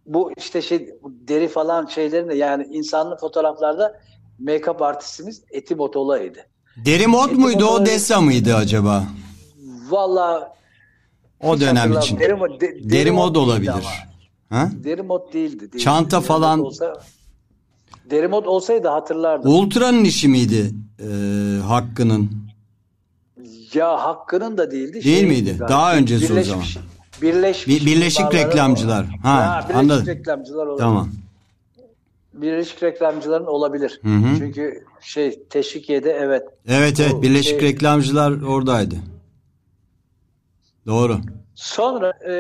[SPEAKER 4] bu işte şey deri falan şeylerin de yani insanlı fotoğraflarda make-up artistimiz Eti Motola'ydı.
[SPEAKER 2] Deri mod
[SPEAKER 4] Eti
[SPEAKER 2] muydu o
[SPEAKER 4] motorları-
[SPEAKER 2] Desa mıydı acaba?
[SPEAKER 4] Valla
[SPEAKER 2] O dönem için.
[SPEAKER 4] Deri, mo- de-
[SPEAKER 2] Deri mod
[SPEAKER 4] değildi
[SPEAKER 2] olabilir. Ha?
[SPEAKER 4] Deri mod değildi. değildi.
[SPEAKER 2] Çanta
[SPEAKER 4] Deri mod
[SPEAKER 2] falan-
[SPEAKER 4] Olsa, deri mod olsaydı hatırlardım.
[SPEAKER 2] Ultra'nın işi miydi e, Hakkı'nın?
[SPEAKER 4] Ya Hakkı'nın da değildi.
[SPEAKER 2] Değil
[SPEAKER 4] şeydi
[SPEAKER 2] miydi?
[SPEAKER 4] galiba.
[SPEAKER 2] Daha öncesi o
[SPEAKER 4] Birleşmiş-
[SPEAKER 2] zaman.
[SPEAKER 4] Birleşmiş
[SPEAKER 2] Bir- Birleşik Reklamcılar.
[SPEAKER 4] o.
[SPEAKER 2] Ha,
[SPEAKER 4] Ya, Birleşik
[SPEAKER 2] anladım.
[SPEAKER 4] Reklamcılar olabilir.
[SPEAKER 2] Tamam.
[SPEAKER 4] Birleşik Reklamcıların olabilir.
[SPEAKER 2] Hı hı.
[SPEAKER 4] Çünkü şey Teşvikiye'de evet.
[SPEAKER 2] Evet evet
[SPEAKER 4] O
[SPEAKER 2] Birleşik
[SPEAKER 4] şey-
[SPEAKER 2] Reklamcılar oradaydı. Doğru.
[SPEAKER 4] Sonra e,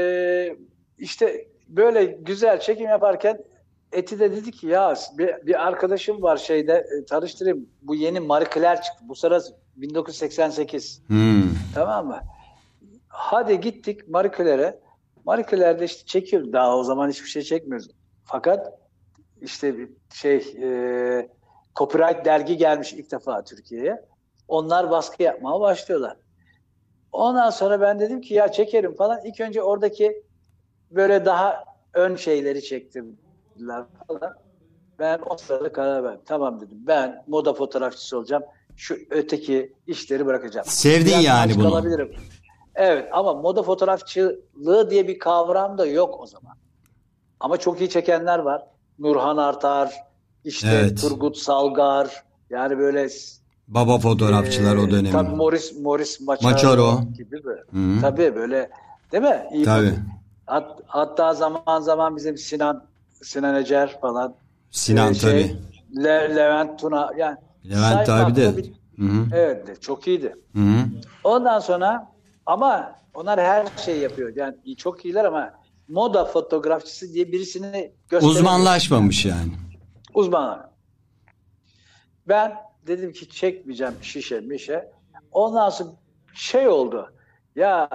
[SPEAKER 4] işte böyle güzel çekim yaparken Eti de dedi ki ya bir, bir arkadaşım var şeyde e, tanıştırayım. Bu yeni Marie Claire çıktı. Bu sıra 1988.
[SPEAKER 2] Hmm.
[SPEAKER 4] Tamam mı? Hadi gittik. Marie Claire'de işte çekiyoruz. Daha o zaman hiçbir şey çekmiyoruz. Fakat işte bir şey e, copyright dergi gelmiş ilk defa Türkiye'ye. Onlar baskı yapmaya başlıyorlar. Ondan sonra ben dedim ki ya çekerim falan. İlk önce oradaki böyle daha ön şeyleri çektimler falan. Ben o sırada karar verdim. Tamam dedim. Ben moda fotoğrafçısı olacağım. Şu öteki işleri bırakacağım.
[SPEAKER 2] Sevdin
[SPEAKER 4] Biraz
[SPEAKER 2] yani bunu.
[SPEAKER 4] kalabilirim. Evet ama moda fotoğrafçılığı diye bir kavram da yok o zaman. Ama çok iyi çekenler var. Nurhan Artar, işte
[SPEAKER 2] Evet.
[SPEAKER 4] Turgut Salgar, yani böyle
[SPEAKER 2] Baba fotoğrafçılar
[SPEAKER 4] e,
[SPEAKER 2] o dönemin.
[SPEAKER 4] Tabii Morris, Morris Machado,
[SPEAKER 2] Machado.
[SPEAKER 4] gibi böyle. Tabii böyle değil mi? İyi
[SPEAKER 2] Tabii.
[SPEAKER 4] Hat- hatta zaman zaman bizim Sinan Sinan Ecer falan.
[SPEAKER 2] Sinan
[SPEAKER 4] e, şey,
[SPEAKER 2] tabii.
[SPEAKER 4] Le- Levent Tuna yani
[SPEAKER 2] Levent abi de.
[SPEAKER 4] bir-
[SPEAKER 2] Hı hı.
[SPEAKER 4] Evet de çok iyiydi.
[SPEAKER 2] Hı hı.
[SPEAKER 4] Ondan sonra ama onlar her şey yapıyor. Yani çok iyiler ama moda fotoğrafçısı diye birisini gösteremiyor.
[SPEAKER 2] Uzmanlaşmamış yani.
[SPEAKER 4] Uzman. Ben dedim ki çekmeyeceğim şişe mişe. Ondan sonra şey oldu. Ya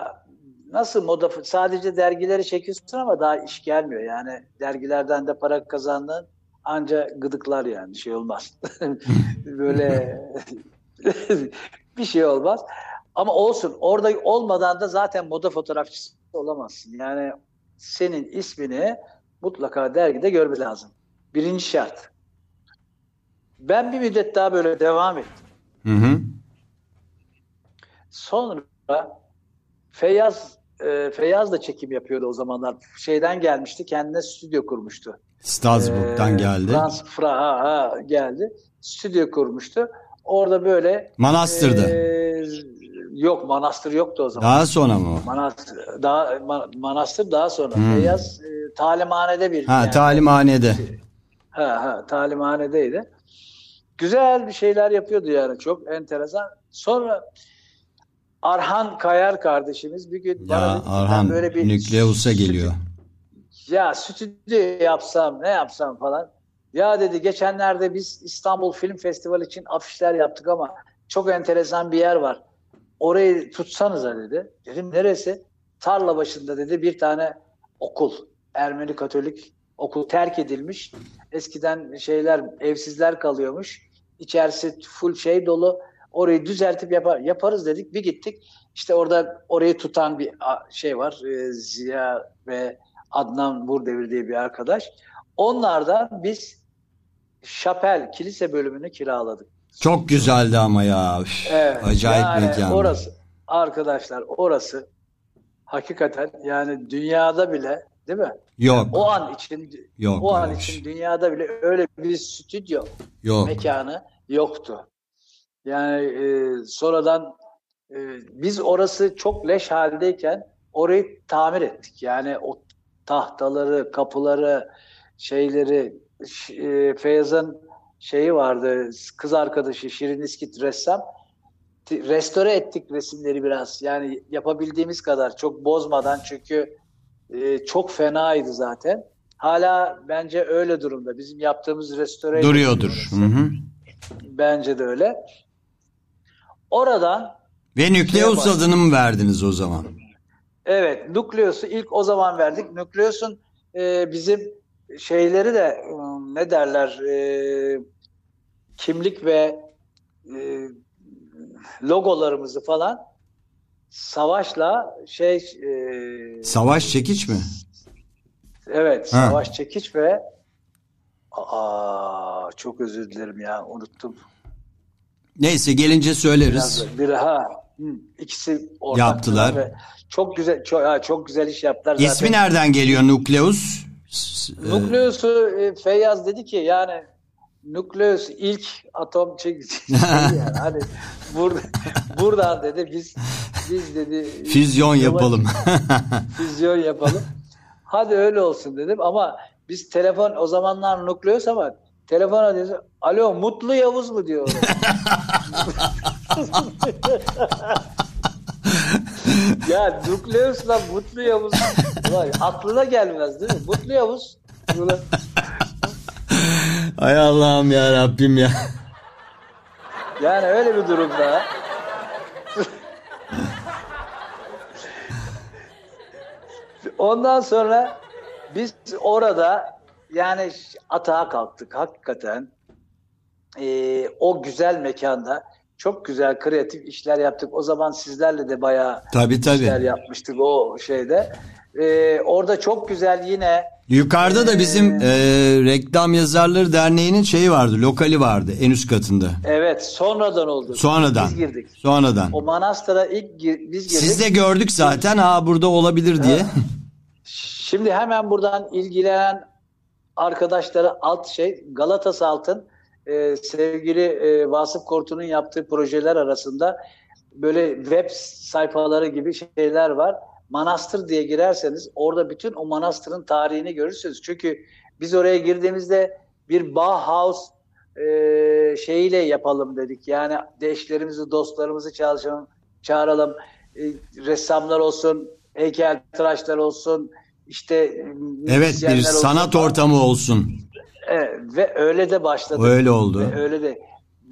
[SPEAKER 4] nasıl moda sadece dergileri çekiyorsun ama daha iş gelmiyor. Yani dergilerden de para kazandın anca gıdıklar yani şey olmaz. Böyle bir şey olmaz. Ama olsun. Orada olmadan da zaten moda fotoğrafçısı olamazsın. Yani senin ismini mutlaka dergide görme lazım. Birinci şart. Ben bir müddet daha böyle devam ettim.
[SPEAKER 2] Hı hı.
[SPEAKER 4] Sonra Feyyaz e, Feyyaz da çekim yapıyordu o zamanlar. Şeyden gelmişti, kendine stüdyo kurmuştu.
[SPEAKER 2] Strasbourg'dan
[SPEAKER 4] Ee,
[SPEAKER 2] geldi.
[SPEAKER 4] Frans Fra ha, ha, geldi. Stüdyo kurmuştu. Orada böyle
[SPEAKER 2] Manastır'da.
[SPEAKER 4] e, yok manastır yoktu o zaman.
[SPEAKER 2] Daha sonra mı?
[SPEAKER 4] Manastır daha ma- manastır daha sonra.
[SPEAKER 2] Hmm.
[SPEAKER 4] Feyyaz e, talimhanede bir
[SPEAKER 2] Ha
[SPEAKER 4] yani.
[SPEAKER 2] talimhanede.
[SPEAKER 4] Ha ha talimhanedeydi. Güzel bir şeyler yapıyordu yani çok enteresan. Sonra Arhan Kayar kardeşimiz bir gün bana
[SPEAKER 2] Ya
[SPEAKER 4] dedi ben
[SPEAKER 2] Arhan
[SPEAKER 4] böyle bir
[SPEAKER 2] Nükleus'a geliyor.
[SPEAKER 4] ya stüdyo yapsam ne yapsam falan. Ya dedi geçenlerde biz İstanbul Film Festivali için afişler yaptık ama çok enteresan bir yer var. Orayı tutsanıza dedi. Dedim neresi? Tarla başında dedi bir tane okul. Ermeni Katolik okul terk edilmiş. Eskiden şeyler evsizler kalıyormuş. içerisi full şey dolu. Orayı düzeltip yapar, yaparız dedik. Bir gittik. İşte orada orayı tutan bir şey var. e, Ziya ve Adnan Burdevir diye bir arkadaş. Onlardan biz şapel, kilise bölümünü kiraladık.
[SPEAKER 2] Çok güzeldi ama ya. Üf,
[SPEAKER 4] Evet,
[SPEAKER 2] Acayip
[SPEAKER 4] yani
[SPEAKER 2] mekan.
[SPEAKER 4] Orası arkadaşlar orası hakikaten yani dünyada bile değil mi?
[SPEAKER 2] Yok.
[SPEAKER 4] O an için
[SPEAKER 2] Yok
[SPEAKER 4] o an için
[SPEAKER 2] şey.
[SPEAKER 4] dünyada bile öyle bir stüdyo
[SPEAKER 2] Yok.
[SPEAKER 4] mekanı yoktu. Yani e, sonradan e, biz orası çok leş haldeyken orayı tamir ettik. Yani o tahtaları, kapıları, şeyleri e, Feyyaz'ın şeyi vardı. Kız arkadaşı Şirin İskit ressam. Restore ettik resimleri biraz. Yani yapabildiğimiz kadar çok bozmadan çünkü e, çok fenaydı zaten. Hala bence öyle durumda. Bizim yaptığımız restore
[SPEAKER 2] Duruyordur. Hı hı.
[SPEAKER 4] Bence de öyle. Oradan
[SPEAKER 2] Ve Nükleus adını mı verdiniz o zaman?
[SPEAKER 4] evet Nukleus'u ilk o zaman verdik. Nukleus'un e, bizim şeyleri de e, ne derler e, kimlik ve e, logolarımızı falan Savaş'la şey e,
[SPEAKER 2] Savaş Çekiç mi?
[SPEAKER 4] evet
[SPEAKER 2] Ha.
[SPEAKER 4] Savaş Çekiç ve aa çok özür dilerim ya unuttum.
[SPEAKER 2] Neyse gelince söyleriz.
[SPEAKER 4] Biraz, bir ha ikisi ortak
[SPEAKER 2] Yaptılar.
[SPEAKER 4] ve çok güzel çok, çok güzel iş yaptılar zaten.
[SPEAKER 2] İsmi nereden geliyor Nukleus? E,
[SPEAKER 4] Nukleus'u e, Feyyaz dedi ki yani Nukleus ilk atom çekici yani hani burada buradan dedi biz biz dedi
[SPEAKER 2] Füzyon yapalım.
[SPEAKER 4] füzyon yapalım. Hadi öyle olsun dedim ama biz telefon o zamanlar Nukleus ama telefona diyoruz. Alo Mutlu Yavuz mu diyor. ya Nukleus'la Mutlu Yavuz Ulan aklına gelmez değil mi? Mutlu Yavuz. Ulan,
[SPEAKER 2] Hay Allah'ım ya Rabbim ya.
[SPEAKER 4] Yani öyle bir durumda. Ondan sonra biz orada yani atağa kalktık hakikaten. Ee, o güzel mekanda çok güzel kreatif işler yaptık. O zaman sizlerle de bayağı
[SPEAKER 2] Tabii
[SPEAKER 4] işler
[SPEAKER 2] tabii.
[SPEAKER 4] yapmıştık o şeyde. Ee, orada çok güzel yine
[SPEAKER 2] Yukarıda da bizim
[SPEAKER 4] Ee,
[SPEAKER 2] e, Reklam Yazarları Derneği'nin şeyi vardı, lokali vardı en üst katında.
[SPEAKER 4] evet sonradan oldu.
[SPEAKER 2] Sonradan.
[SPEAKER 4] Biz girdik.
[SPEAKER 2] Sonradan.
[SPEAKER 4] O manastıra ilk gir- biz girdik.
[SPEAKER 2] Siz de gördük zaten ha burada olabilir diye.
[SPEAKER 4] Şimdi hemen buradan ilgilenen arkadaşlara alt şey Galatasalt'ın e, sevgili e, Vasıf Kortu'nun yaptığı projeler arasında böyle web sayfaları gibi şeyler var. Manastır diye girerseniz orada bütün o manastırın tarihini görürsünüz. Çünkü biz oraya girdiğimizde bir Bauhaus e, şeyiyle yapalım dedik. Yani eşlerimizi, dostlarımızı çalışalım, çağıralım. E, ressamlar olsun, heykeltıraşlar olsun, işte
[SPEAKER 2] Evet
[SPEAKER 4] müzisyenler
[SPEAKER 2] bir
[SPEAKER 4] olsun
[SPEAKER 2] sanat
[SPEAKER 4] falan.
[SPEAKER 2] ortamı olsun.
[SPEAKER 4] Evet, ve öyle de başladı.
[SPEAKER 2] Öyle oldu.
[SPEAKER 4] Ve öyle de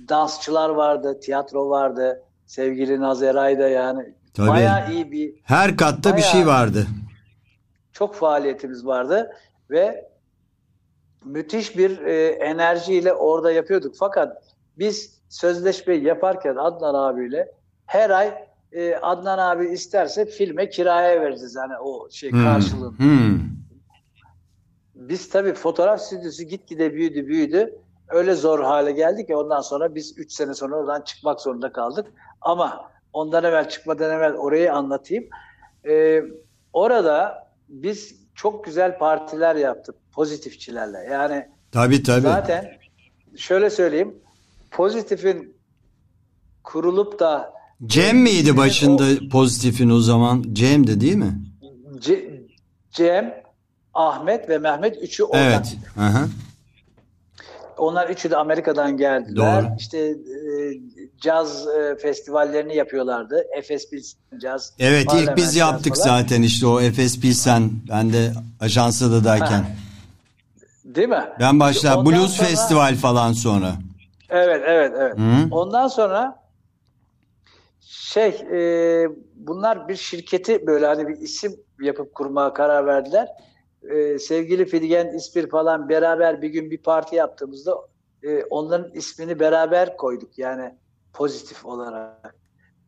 [SPEAKER 4] dansçılar vardı, tiyatro vardı. Sevgili Nazeray da yani
[SPEAKER 2] Tabii.
[SPEAKER 4] bayağı iyi bir
[SPEAKER 2] Her katta bir şey vardı.
[SPEAKER 4] çok faaliyetimiz vardı ve müthiş bir e, enerjiyle orada yapıyorduk. Fakat biz sözleşmeyi yaparken Adnan abiyle her ay e, Adnan abi isterse filme kiraya vereceğiz yani o şey
[SPEAKER 2] Hmm,
[SPEAKER 4] karşılığını.
[SPEAKER 2] hmm.
[SPEAKER 4] Biz tabii fotoğraf stüdyosu gitgide büyüdü büyüdü. Öyle zor hale geldi ki ondan sonra biz 3 sene sonra oradan çıkmak zorunda kaldık. Ama ondan evvel çıkmadan evvel orayı anlatayım. Ee, orada biz çok güzel partiler yaptık pozitifçilerle. Yani
[SPEAKER 2] Tabii tabii.
[SPEAKER 4] zaten şöyle söyleyeyim. Pozitifin kurulup da
[SPEAKER 2] Cem miydi başında pozitifin o zaman? Cem'di değil mi?
[SPEAKER 4] Ce- Cem, Ahmet ve Mehmet üçü oradan.
[SPEAKER 2] Evet. Aha.
[SPEAKER 4] Onlar üçü de Amerika'dan geldiler.
[SPEAKER 2] Doğru.
[SPEAKER 4] İşte e, caz e, festivallerini yapıyorlardı. Efes Bilsen Caz.
[SPEAKER 2] Evet ilk
[SPEAKER 4] Parliament
[SPEAKER 2] biz yaptık
[SPEAKER 4] falan.
[SPEAKER 2] zaten işte o Efes Pilsen. Ben de ajansa da dayken.
[SPEAKER 4] Değil mi?
[SPEAKER 2] Ben başlar
[SPEAKER 4] Ondan
[SPEAKER 2] Blues
[SPEAKER 4] sonra-
[SPEAKER 2] Festival falan sonra.
[SPEAKER 4] Evet, evet, evet.
[SPEAKER 2] Hı.
[SPEAKER 4] Ondan sonra şey e, bunlar bir şirketi böyle hani bir isim yapıp kurmaya karar verdiler. E, sevgili Figen İspir falan beraber bir gün bir parti yaptığımızda e, onların ismini beraber koyduk yani pozitif olarak.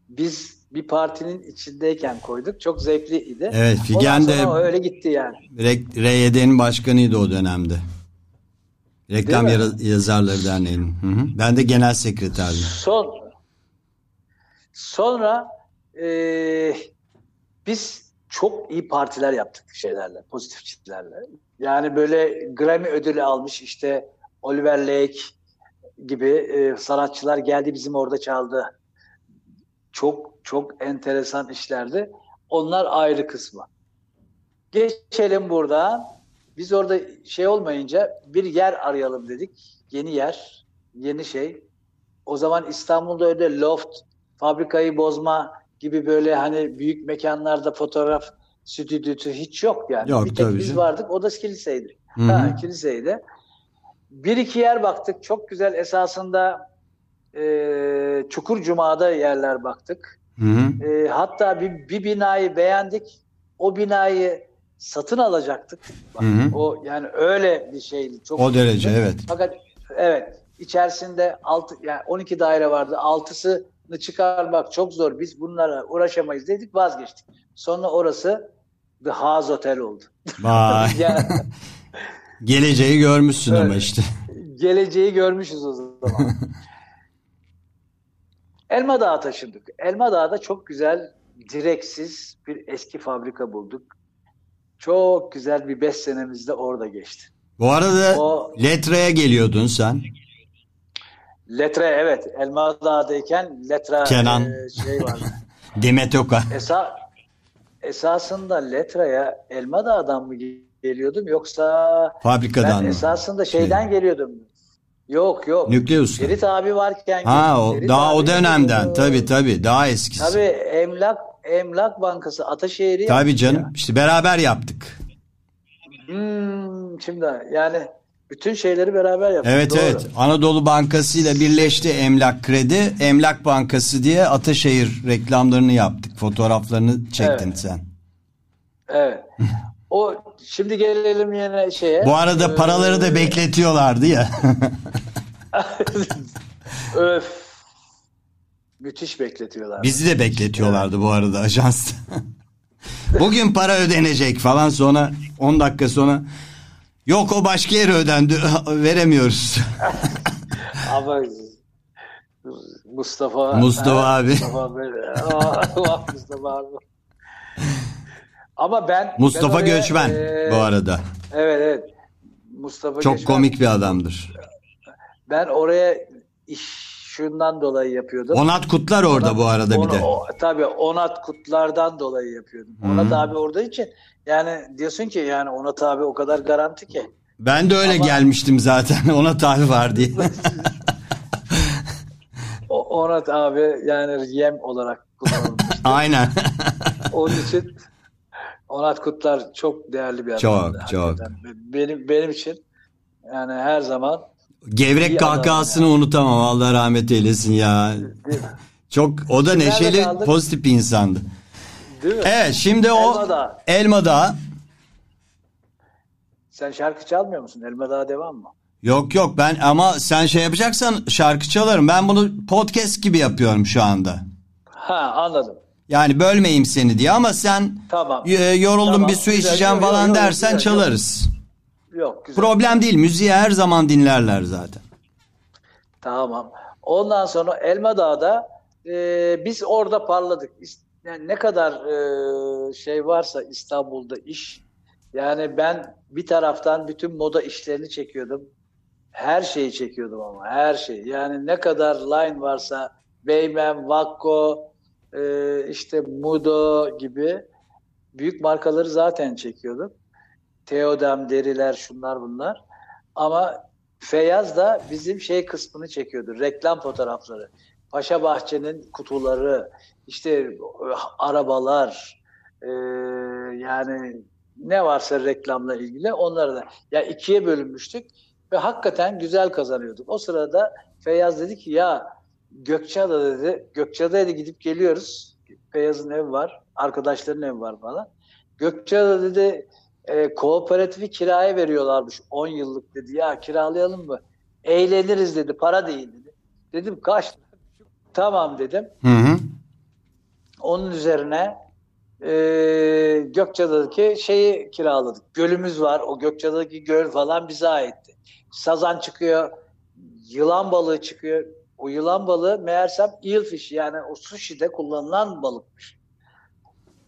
[SPEAKER 4] Biz bir partinin içindeyken koyduk. Çok zevkliydi.
[SPEAKER 2] Evet, Figen de-
[SPEAKER 4] öyle gitti yani.
[SPEAKER 2] RYD'nin başkanıydı o dönemde. Reklam? Yara- Yazarları Derneği'nin. Ben de genel sekreterdim.
[SPEAKER 4] Son sonra e, biz çok iyi partiler yaptık şeylerle, pozitifçilerle. Yani böyle Grammy ödülü almış işte Oliver Lake gibi e, sanatçılar geldi bizim orada çaldı. Çok çok enteresan işlerdi. Onlar ayrı kısmı. Geçelim buradan. Biz orada şey olmayınca bir yer arayalım dedik. Yeni yer, yeni şey. O zaman İstanbul'da öyle loft, fabrikayı bozma gibi böyle hani büyük mekanlarda fotoğraf stüdyosu hiç yok yani.
[SPEAKER 2] Yok,
[SPEAKER 4] bir tek biz
[SPEAKER 2] canım.
[SPEAKER 4] vardık. O da kiliseydi.
[SPEAKER 2] Hı hı.
[SPEAKER 4] Ha, kiliseydi. Bir iki yer baktık. Çok güzel esasında e, Çukur Cuma'da yerler baktık.
[SPEAKER 2] Hı hı.
[SPEAKER 4] E, hatta bir, bir binayı beğendik. O binayı satın alacaktık. Bak,
[SPEAKER 2] Hı hı.
[SPEAKER 4] O yani öyle bir şeydi. Çok
[SPEAKER 2] O derece
[SPEAKER 4] güzeldi.
[SPEAKER 2] evet.
[SPEAKER 4] Fakat evet içerisinde altı yani 12 daire vardı. Altısını çıkarmak çok zor. Biz bunlara uğraşamayız dedik vazgeçtik. Sonra orası The House Hotel oldu.
[SPEAKER 2] Vay.
[SPEAKER 4] Yani
[SPEAKER 2] Geleceği görmüşsün ama
[SPEAKER 4] Evet.
[SPEAKER 2] işte.
[SPEAKER 4] geleceği görmüşüz o zaman. Elma Dağı taşındık. Elma Dağı'da çok güzel direksiz bir eski fabrika bulduk. Çok güzel bir beş senemiz de orada geçti.
[SPEAKER 2] Bu arada
[SPEAKER 4] O-
[SPEAKER 2] Letra'ya geliyordun sen.
[SPEAKER 4] Letre evet Elma Dağı'dayken Letra
[SPEAKER 2] Kenan.
[SPEAKER 4] e, şey vardı.
[SPEAKER 2] Demet Oka.
[SPEAKER 4] Esa, esasında Letra'ya Elma Dağı'dan mı geliyordum yoksa
[SPEAKER 2] Fabrikadan
[SPEAKER 4] ben
[SPEAKER 2] mı?
[SPEAKER 4] esasında şeyden geliyordum. Yok yok.
[SPEAKER 2] Nükleus'ta.
[SPEAKER 4] Ferit abi varken
[SPEAKER 2] Ha o
[SPEAKER 4] Ferit
[SPEAKER 2] daha o dönemden tabii tabii daha eskisi.
[SPEAKER 4] Tabii Emlak Emlak Bankası Ataşehir'i yaptık
[SPEAKER 2] canım
[SPEAKER 4] ya.
[SPEAKER 2] işte beraber yaptık.
[SPEAKER 4] Hmm, şimdi yani bütün şeyleri beraber yaptık.
[SPEAKER 2] Evet
[SPEAKER 4] doğru.
[SPEAKER 2] evet Anadolu Bankası ile birleşti Emlak Kredi. Emlak Bankası diye Ataşehir reklamlarını yaptık. Fotoğraflarını çektin
[SPEAKER 4] Evet.
[SPEAKER 2] sen.
[SPEAKER 4] Evet. O şimdi gelelim yine şeye.
[SPEAKER 2] Bu arada
[SPEAKER 4] Ee,
[SPEAKER 2] paraları da bekletiyorlardı ya.
[SPEAKER 4] Öf. Müthiş bekletiyorlar.
[SPEAKER 2] Bizi de bekletiyorlardı bu arada ajansta. Bugün para ödenecek falan sonra 10 dakika sonra yok o başka yere ödendi veremiyoruz.
[SPEAKER 4] Ama Mustafa
[SPEAKER 2] Mustafa abi.
[SPEAKER 4] Mustafa, böyle- Aa, Mustafa abi. Ama ben
[SPEAKER 2] Mustafa
[SPEAKER 4] ben oraya,
[SPEAKER 2] Göçmen
[SPEAKER 4] e,
[SPEAKER 2] bu arada.
[SPEAKER 4] Evet evet. Mustafa
[SPEAKER 2] Çok
[SPEAKER 4] Göçmen.
[SPEAKER 2] komik bir adamdır.
[SPEAKER 4] Ben oraya iş şundan dolayı yapıyordum.
[SPEAKER 2] Onat Kutlar orada
[SPEAKER 4] Onat-
[SPEAKER 2] bu arada bir de.
[SPEAKER 4] O, tabii Onat Kutlar'dan dolayı yapıyordum. Onat abi orada için yani diyorsun ki yani Onat abi o kadar garanti ki.
[SPEAKER 2] Ben de öyle
[SPEAKER 4] Ama-
[SPEAKER 2] gelmiştim zaten. Onat abi var diye.
[SPEAKER 4] Onat abi yani yem olarak kullanılmış.
[SPEAKER 2] Aynen.
[SPEAKER 4] Onun için Onat Kutlar çok değerli bir adam.
[SPEAKER 2] Çok, çok.
[SPEAKER 4] Benim benim için yani her zaman
[SPEAKER 2] Gevrek
[SPEAKER 4] İyi
[SPEAKER 2] kahkahasını unutamam. Allah rahmet eylesin ya. Çok o da
[SPEAKER 4] Kimlerle
[SPEAKER 2] neşeli,
[SPEAKER 4] kaldık?
[SPEAKER 2] pozitif bir insandı.
[SPEAKER 4] Değil mi?
[SPEAKER 2] Evet, şimdi o
[SPEAKER 4] Elma Dağı.
[SPEAKER 2] Elma Dağı.
[SPEAKER 4] Sen şarkı çalmıyor musun? Elma Dağı devam mı?
[SPEAKER 2] Yok yok ben ama sen şey yapacaksan şarkı çalarım. Ben bunu podcast gibi yapıyorum şu anda.
[SPEAKER 4] Ha anladım.
[SPEAKER 2] Yani bölmeyeyim seni diye ama sen
[SPEAKER 4] Tamam.
[SPEAKER 2] e, yoruldum
[SPEAKER 4] Tamam,
[SPEAKER 2] bir su
[SPEAKER 4] güzel.
[SPEAKER 2] içeceğim
[SPEAKER 4] yok,
[SPEAKER 2] falan
[SPEAKER 4] yok,
[SPEAKER 2] dersen
[SPEAKER 4] güzel,
[SPEAKER 2] çalarız.
[SPEAKER 4] Yok güzel.
[SPEAKER 2] Problem değil. Müziği her zaman dinlerler zaten.
[SPEAKER 4] Tamam. Ondan sonra Elma Dağı'da e, biz orada parladık. Yani ne kadar e, şey varsa İstanbul'da iş. Yani ben bir taraftan bütün moda işlerini çekiyordum. Her şeyi çekiyordum ama her şey. Yani ne kadar line varsa Beymen, Vakko, e, işte Mudo gibi büyük markaları zaten çekiyordum. Teodem, deriler, şunlar bunlar. Ama Feyyaz da bizim şey kısmını çekiyordu. Reklam fotoğrafları. Paşa Bahçe'nin kutuları, işte arabalar, e, yani ne varsa reklamla ilgili onları da. Ya ikiye bölünmüştük ve hakikaten güzel kazanıyorduk. O sırada Feyyaz dedi ki ya Gökçeada dedi. Gökçeada'ya da gidip geliyoruz. Feyyaz'ın evi var. Arkadaşların evi var falan. Gökçeada dedi e, kooperatifi kiraya veriyorlarmış 10 yıllık dedi. Ya kiralayalım mı? Eğleniriz dedi. Para değil dedi. Dedim kaç? Tamam dedim.
[SPEAKER 2] Hı hı.
[SPEAKER 4] Onun üzerine e, Gökçeada'daki şeyi kiraladık. Gölümüz var. O Gökçeada'daki göl falan bize aitti. Sazan çıkıyor. Yılan balığı çıkıyor. O yılan balığı meğersem eelfish yani o sushi'de kullanılan balıkmış.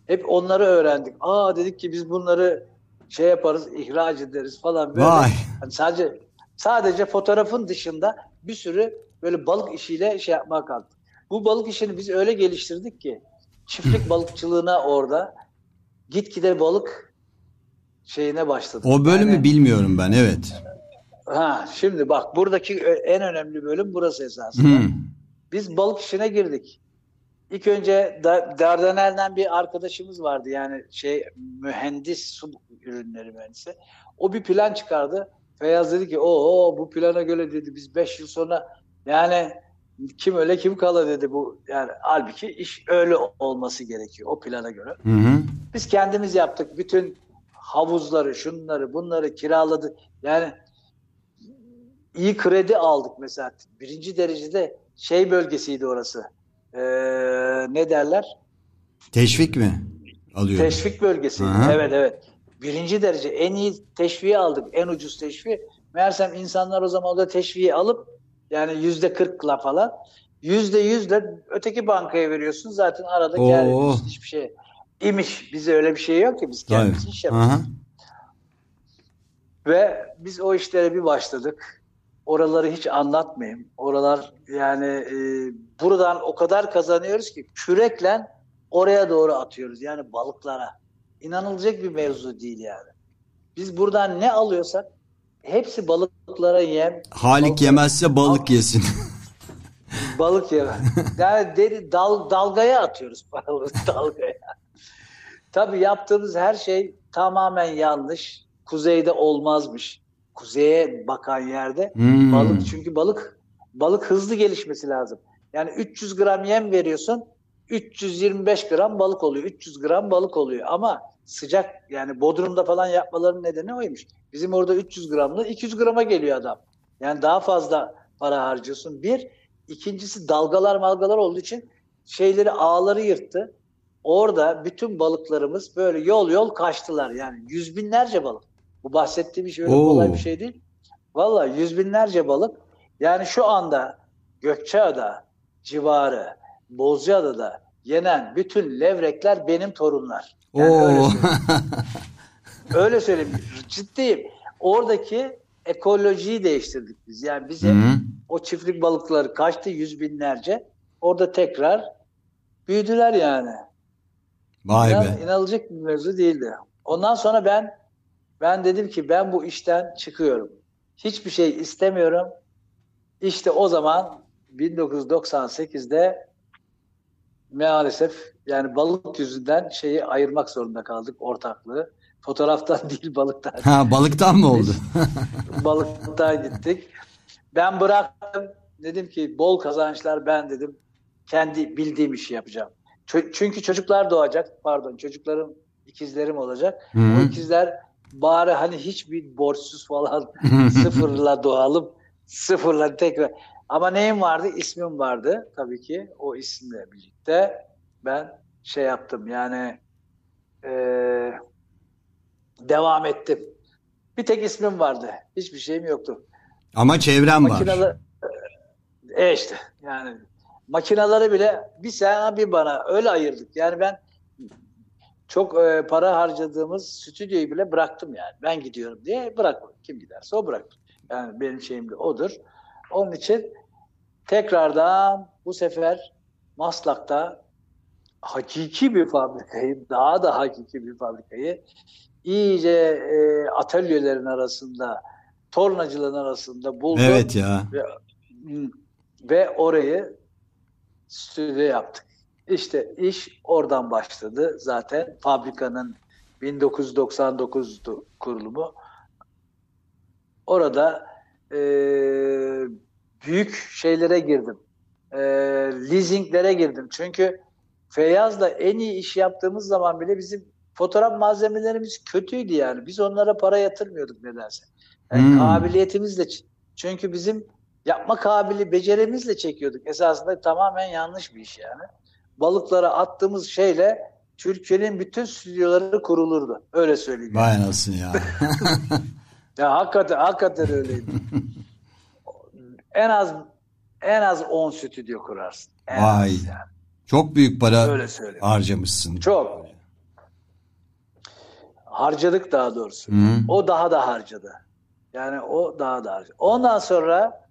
[SPEAKER 4] Hep onları öğrendik. Aa dedik ki biz bunları şey yaparız, ihraç ederiz falan böyle.
[SPEAKER 2] Vay.
[SPEAKER 4] Hani sadece sadece fotoğrafın dışında bir sürü böyle balık işiyle şey yapmak kalktık. Bu balık işini biz öyle geliştirdik ki çiftlik balıkçılığına orada gitgide balık şeyine başladık.
[SPEAKER 2] O bölümü
[SPEAKER 4] Yani-
[SPEAKER 2] bilmiyorum ben evet.
[SPEAKER 4] Ha, şimdi bak buradaki en önemli bölüm burası esasında.
[SPEAKER 2] Hı.
[SPEAKER 4] Biz balık işine girdik. İlk önce Da- Dardanel'den bir arkadaşımız vardı yani şey mühendis su ürünleri mühendisi. O bir plan çıkardı. Feyyaz dedi ki o bu plana göre dedi biz 5 yıl sonra yani kim öyle kim kala dedi bu yani halbuki iş öyle olması gerekiyor o plana göre.
[SPEAKER 2] Hı hı.
[SPEAKER 4] Biz kendimiz yaptık. Bütün havuzları, şunları, bunları kiraladık. Yani iyi kredi aldık mesela. Birinci derecede şey bölgesiydi orası. Ee, ne derler?
[SPEAKER 2] Teşvik mi alıyor?
[SPEAKER 4] Teşvik bölgesiydi.
[SPEAKER 2] Hı hı.
[SPEAKER 4] Evet evet. Birinci derece en iyi teşviği aldık. En ucuz teşviği. Meğersem insanlar o zaman da teşviği alıp yani yüzde kırkla falan yüzde yüzle öteki bankaya veriyorsun. Zaten arada ediyorsun. Hiçbir şey imiş. Bize öyle bir şey yok ki biz
[SPEAKER 2] Tabii.
[SPEAKER 4] kendimiz iş
[SPEAKER 2] Hı
[SPEAKER 4] yapıyoruz. Ve biz o işlere bir başladık. Oraları hiç anlatmayayım. Oralar yani e, buradan o kadar kazanıyoruz ki kürekle oraya doğru atıyoruz. Yani balıklara. İnanılacak bir mevzu değil yani. Biz buradan ne alıyorsak hepsi balıklara yem.
[SPEAKER 2] Halik
[SPEAKER 4] balık-
[SPEAKER 2] yemezse balık yesin.
[SPEAKER 4] Balık yeme. Yani deri, dal, dalgaya atıyoruz paraları dalgaya. Tabii yaptığımız her şey tamamen yanlış. Kuzeyde olmazmış. Kuzeye bakan yerde
[SPEAKER 2] Hmm.
[SPEAKER 4] balık çünkü balık balık hızlı gelişmesi lazım. Yani 300 gram yem veriyorsun 325 gram balık oluyor. 300 gram balık oluyor ama sıcak yani Bodrum'da falan yapmaların nedeni oymuş. Bizim orada 300 gramlı 200 grama geliyor adam. Yani daha fazla para harcıyorsun. Bir, ikincisi dalgalar malgalar olduğu için şeyleri ağları yırttı. Orada bütün balıklarımız böyle yol yol kaçtılar. Yani yüz binlerce balık. Bu bahsettiğim iş öyle
[SPEAKER 2] Oo.
[SPEAKER 4] kolay bir şey değil. Vallahi yüz binlerce balık. Yani şu anda Gökçeada civarı, Bozcaada'da yenen bütün levrekler benim torunlar. Yani öyle
[SPEAKER 2] Oo.
[SPEAKER 4] söyleyeyim. Öyle söyleyeyim. Ciddiyim. Oradaki ekolojiyi değiştirdik biz. Yani bize
[SPEAKER 2] Hı hı.
[SPEAKER 4] o çiftlik balıkları kaçtı yüz binlerce. Orada tekrar büyüdüler yani.
[SPEAKER 2] Vay
[SPEAKER 4] İnan,
[SPEAKER 2] be.
[SPEAKER 4] inanılacak bir mevzu değildi. Ondan sonra ben ben dedim ki ben bu işten çıkıyorum. Hiçbir şey istemiyorum. İşte o zaman 1998'de maalesef yani balık yüzünden şeyi ayırmak zorunda kaldık ortaklığı. Fotoğraftan değil balıktan.
[SPEAKER 2] Ha balıktan mı oldu?
[SPEAKER 4] balıktan gittik. Ben bıraktım. Dedim ki bol kazançlar ben dedim. Kendi bildiğim işi yapacağım. Çünkü çocuklar doğacak. Pardon çocuklarım ikizlerim olacak.
[SPEAKER 2] Hı hı.
[SPEAKER 4] O ikizler bari hani hiçbir borçsuz falan sıfırla doğalım. Sıfırla tekrar. Ama neyim vardı? İsmim vardı tabii ki. O isimle birlikte ben şey yaptım yani eee, devam ettim. Bir tek ismim vardı. Hiçbir şeyim yoktu.
[SPEAKER 2] Ama çevrem var.
[SPEAKER 4] Makinalı e işte yani makinaları bile bir sana bir bana öyle ayırdık. Yani ben çok e, para harcadığımız stüdyoyu bile bıraktım yani. Ben gidiyorum diye bırakmadım. Kim giderse o bıraktı. Yani benim şeyim de odur. Onun için tekrardan bu sefer Maslak'ta hakiki bir fabrikayı, daha da hakiki bir fabrikayı iyice e, atölyelerin arasında, tornacıların arasında buldum.
[SPEAKER 2] Evet ya.
[SPEAKER 4] Ve orayı stüdyo yaptık. İşte iş oradan başladı. Zaten fabrikanın 1999'du kurulumu. Orada e, büyük şeylere girdim. E, leasinglere girdim. Çünkü Feyyaz'la en iyi iş yaptığımız zaman bile bizim fotoğraf malzemelerimiz kötüydü yani. Biz onlara para yatırmıyorduk nedense. Yani
[SPEAKER 2] Hmm.
[SPEAKER 4] kabiliyetimizle Çünkü bizim yapma kabili becerimizle çekiyorduk. Esasında tamamen yanlış bir iş yani. Balıklara attığımız şeyle Türkiye'nin bütün stüdyoları kurulurdu. Öyle söyleyeyim.
[SPEAKER 2] Vay anasını ya.
[SPEAKER 4] Ya hakikaten hakikaten öyleydi. en az en az 10 stüdyo kurarsın. En
[SPEAKER 2] Vay.
[SPEAKER 4] yani.
[SPEAKER 2] Çok büyük para
[SPEAKER 4] Öyle söyleyeyim.
[SPEAKER 2] harcamışsın.
[SPEAKER 4] Çok. Harcadık daha doğrusu.
[SPEAKER 2] Hı.
[SPEAKER 4] O daha da harcadı. Yani o daha da harcadı. Ondan sonra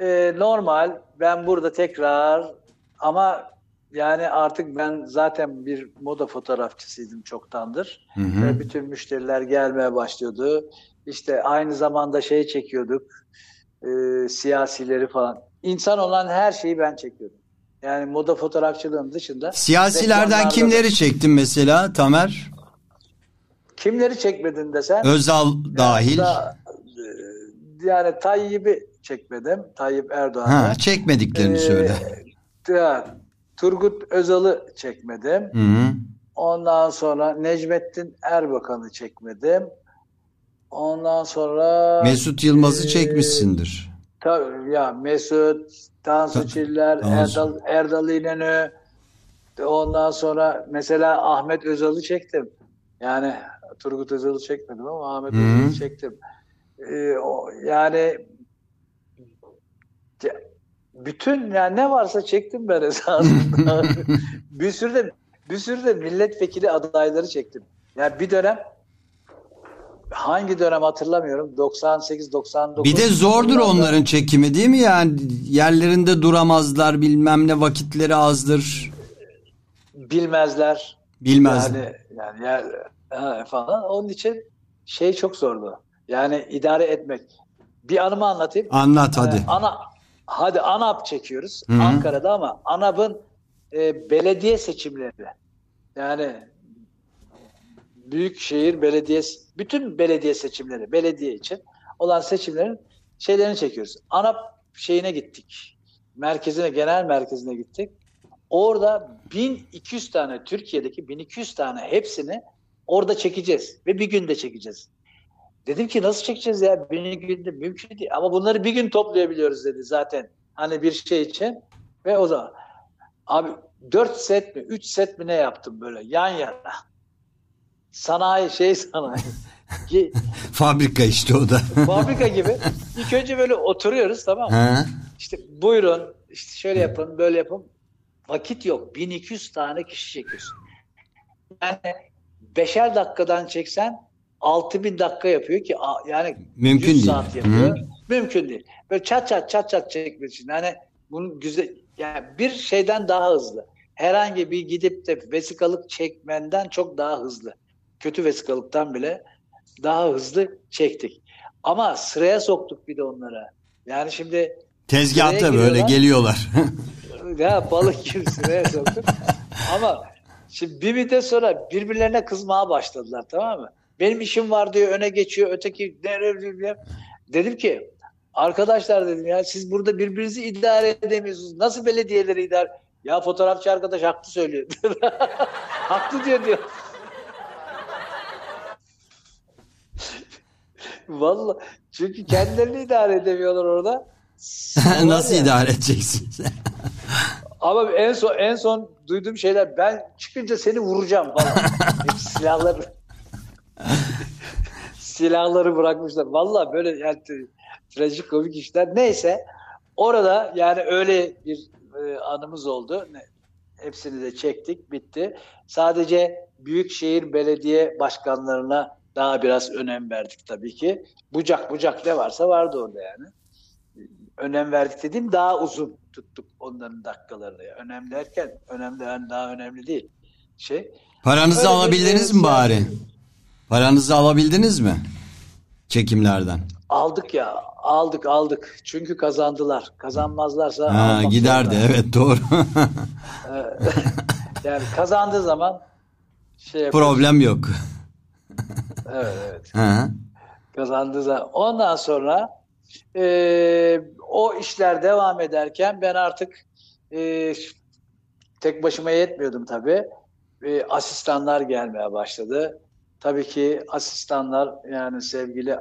[SPEAKER 4] e, normal ben burada tekrar ama yani artık ben zaten bir moda fotoğrafçısıydım çoktandır.
[SPEAKER 2] Hı hı.
[SPEAKER 4] Ve bütün müşteriler gelmeye başlıyordu. İşte aynı zamanda şey çekiyorduk. e, siyasileri falan. İnsan olan her şeyi ben çekiyordum. Yani moda fotoğrafçılığın dışında.
[SPEAKER 2] Siyasilerden kimleri çektin mesela Tamer?
[SPEAKER 4] Kimleri çekmedin desen?
[SPEAKER 2] Özal dahil.
[SPEAKER 4] Da- e, yani Tayyip'i çekmedim. Tayyip Erdoğan'ı.
[SPEAKER 2] Ha, çekmediklerini
[SPEAKER 4] Ee,
[SPEAKER 2] söyle.
[SPEAKER 4] ya, Turgut Özal'ı çekmedim.
[SPEAKER 2] Hı hı.
[SPEAKER 4] Ondan sonra Necmettin Erbakan'ı çekmedim. Ondan sonra
[SPEAKER 2] Mesut Yılmaz'ı
[SPEAKER 4] Ee,
[SPEAKER 2] çekmişsindir.
[SPEAKER 4] tabii ya Mesut, Tansu Çiller. Erdal, Erdal İnönü ondan sonra mesela Ahmet Özal'ı çektim. Yani Turgut Özal'ı çekmedim ama Ahmet. Özal'ı çektim. Ee, o, yani ya, bütün yani ne varsa çektim ben esasında. bir sürü de bir sürü de milletvekili adayları çektim. Yani bir dönem hangi dönem hatırlamıyorum. 98 99.
[SPEAKER 2] Bir de zordur onların çekimi değil mi? Yani yerlerinde duramazlar bilmem ne vakitleri azdır.
[SPEAKER 4] bilmezler.
[SPEAKER 2] Bilmez.
[SPEAKER 4] Yani yani ya, ha, falan. Onun için şey çok zordu. Yani idare etmek. Bir anımı anlatayım.
[SPEAKER 2] Anlat hadi.
[SPEAKER 4] Ee, ana hadi ANAP çekiyoruz
[SPEAKER 2] Hı hı.
[SPEAKER 4] Ankara'da ama ANAP'ın e, belediye seçimleri. Yani Büyükşehir Belediyesi bütün belediye seçimleri belediye için olan seçimlerin şeylerini çekiyoruz. ANAP şeyine gittik. Merkezine genel merkezine gittik. Orada 1200 tane Türkiye'deki 1200 tane hepsini orada çekeceğiz ve bir günde çekeceğiz. Dedim ki nasıl çekeceğiz ya? Bir günde mümkün değil. Ama bunları bir gün toplayabiliyoruz dedi zaten. Hani bir şey için. Ve o zaman abi 4 set mi 3 set mi ne yaptım böyle yan yana? Sanayi şey sanayi. Ki
[SPEAKER 2] Fabrika işte o da.
[SPEAKER 4] fabrika gibi. İlk önce böyle oturuyoruz tamam mı?
[SPEAKER 2] Ha?
[SPEAKER 4] İşte buyurun işte şöyle yapın böyle yapın. Vakit yok. 1200 tane kişi çekiyorsun. Yani beşer dakikadan çeksen 6000 dakika yapıyor ki yani
[SPEAKER 2] Mümkün
[SPEAKER 4] 100
[SPEAKER 2] değil.
[SPEAKER 4] saat yapıyor.
[SPEAKER 2] Hı.
[SPEAKER 4] Mümkün değil. Böyle çat çat çat çat çekmek için. Yani bunun güzel yani bir şeyden daha hızlı. Herhangi bir gidip de vesikalık çekmenden çok daha hızlı. Kötü vesikalıktan bile daha hızlı çektik. Ama sıraya soktuk bir de onlara. Yani şimdi
[SPEAKER 2] Tezgahta böyle geliyorlar.
[SPEAKER 4] ya balık gibi sıraya soktuk. Ama şimdi bir müddet sonra birbirlerine kızmaya başladılar tamam mı? Benim işim var diyor öne geçiyor öteki dedim ki arkadaşlar dedim ya siz burada birbirinizi idare edemiyorsunuz. Nasıl belediyeleri idare ya fotoğrafçı arkadaş haklı söylüyor. haklı diyor diyor. Vallahi çünkü kendilerini idare edemiyorlar orada.
[SPEAKER 2] Nasıl
[SPEAKER 4] ya,
[SPEAKER 2] idare edeceksin?
[SPEAKER 4] Ama en son en son duyduğum şeyler ben çıkınca seni vuracağım falan. Hep silahları bırakmışlar. Vallahi böyle yani trajikomik işler. Neyse orada yani öyle bir e, anımız oldu. Hepsini de çektik, bitti. Sadece büyükşehir belediye başkanlarına daha biraz önem verdik tabii ki. Bucak bucak ne varsa vardı orada yani. Önem verdik dediğim daha uzun tuttuk onların dakikalarını. Önem derken önemli yani daha önemli değil. Şey
[SPEAKER 2] Paranızı
[SPEAKER 4] Öyle
[SPEAKER 2] alabildiniz
[SPEAKER 4] şey-
[SPEAKER 2] mi bari? Paranızı alabildiniz mi? Çekimlerden.
[SPEAKER 4] aldık ya aldık aldık. Çünkü kazandılar. Kazanmazlarsa
[SPEAKER 2] Ha, giderdi
[SPEAKER 4] zorunda.
[SPEAKER 2] evet doğru.
[SPEAKER 4] Yani kazandığı zaman şey.
[SPEAKER 2] Problem yok.
[SPEAKER 4] Evet evet.
[SPEAKER 2] Ha.
[SPEAKER 4] Kazandığı zaman. Ondan sonra e, o işler devam ederken ben artık e, tek başıma yetmiyordum tabii. E, asistanlar gelmeye başladı. Tabii ki asistanlar yani sevgili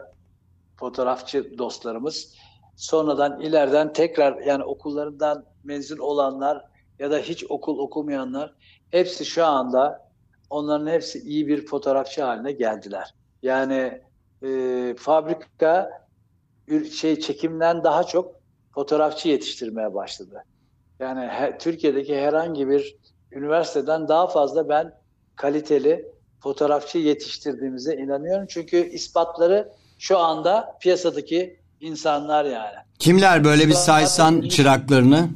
[SPEAKER 4] fotoğrafçı dostlarımız sonradan ileriden tekrar yani okullarından mezun olanlar ya da hiç okul okumayanlar hepsi şu anda onların hepsi iyi bir fotoğrafçı haline geldiler. Yani e, fabrika şey çekimden daha çok fotoğrafçı yetiştirmeye başladı. Yani he- Türkiye'deki herhangi bir üniversiteden daha fazla ben kaliteli fotoğrafçı yetiştirdiğimize inanıyorum. Çünkü ispatları şu anda piyasadaki insanlar yani.
[SPEAKER 2] Kimler böyle bir saysan çıraklarını?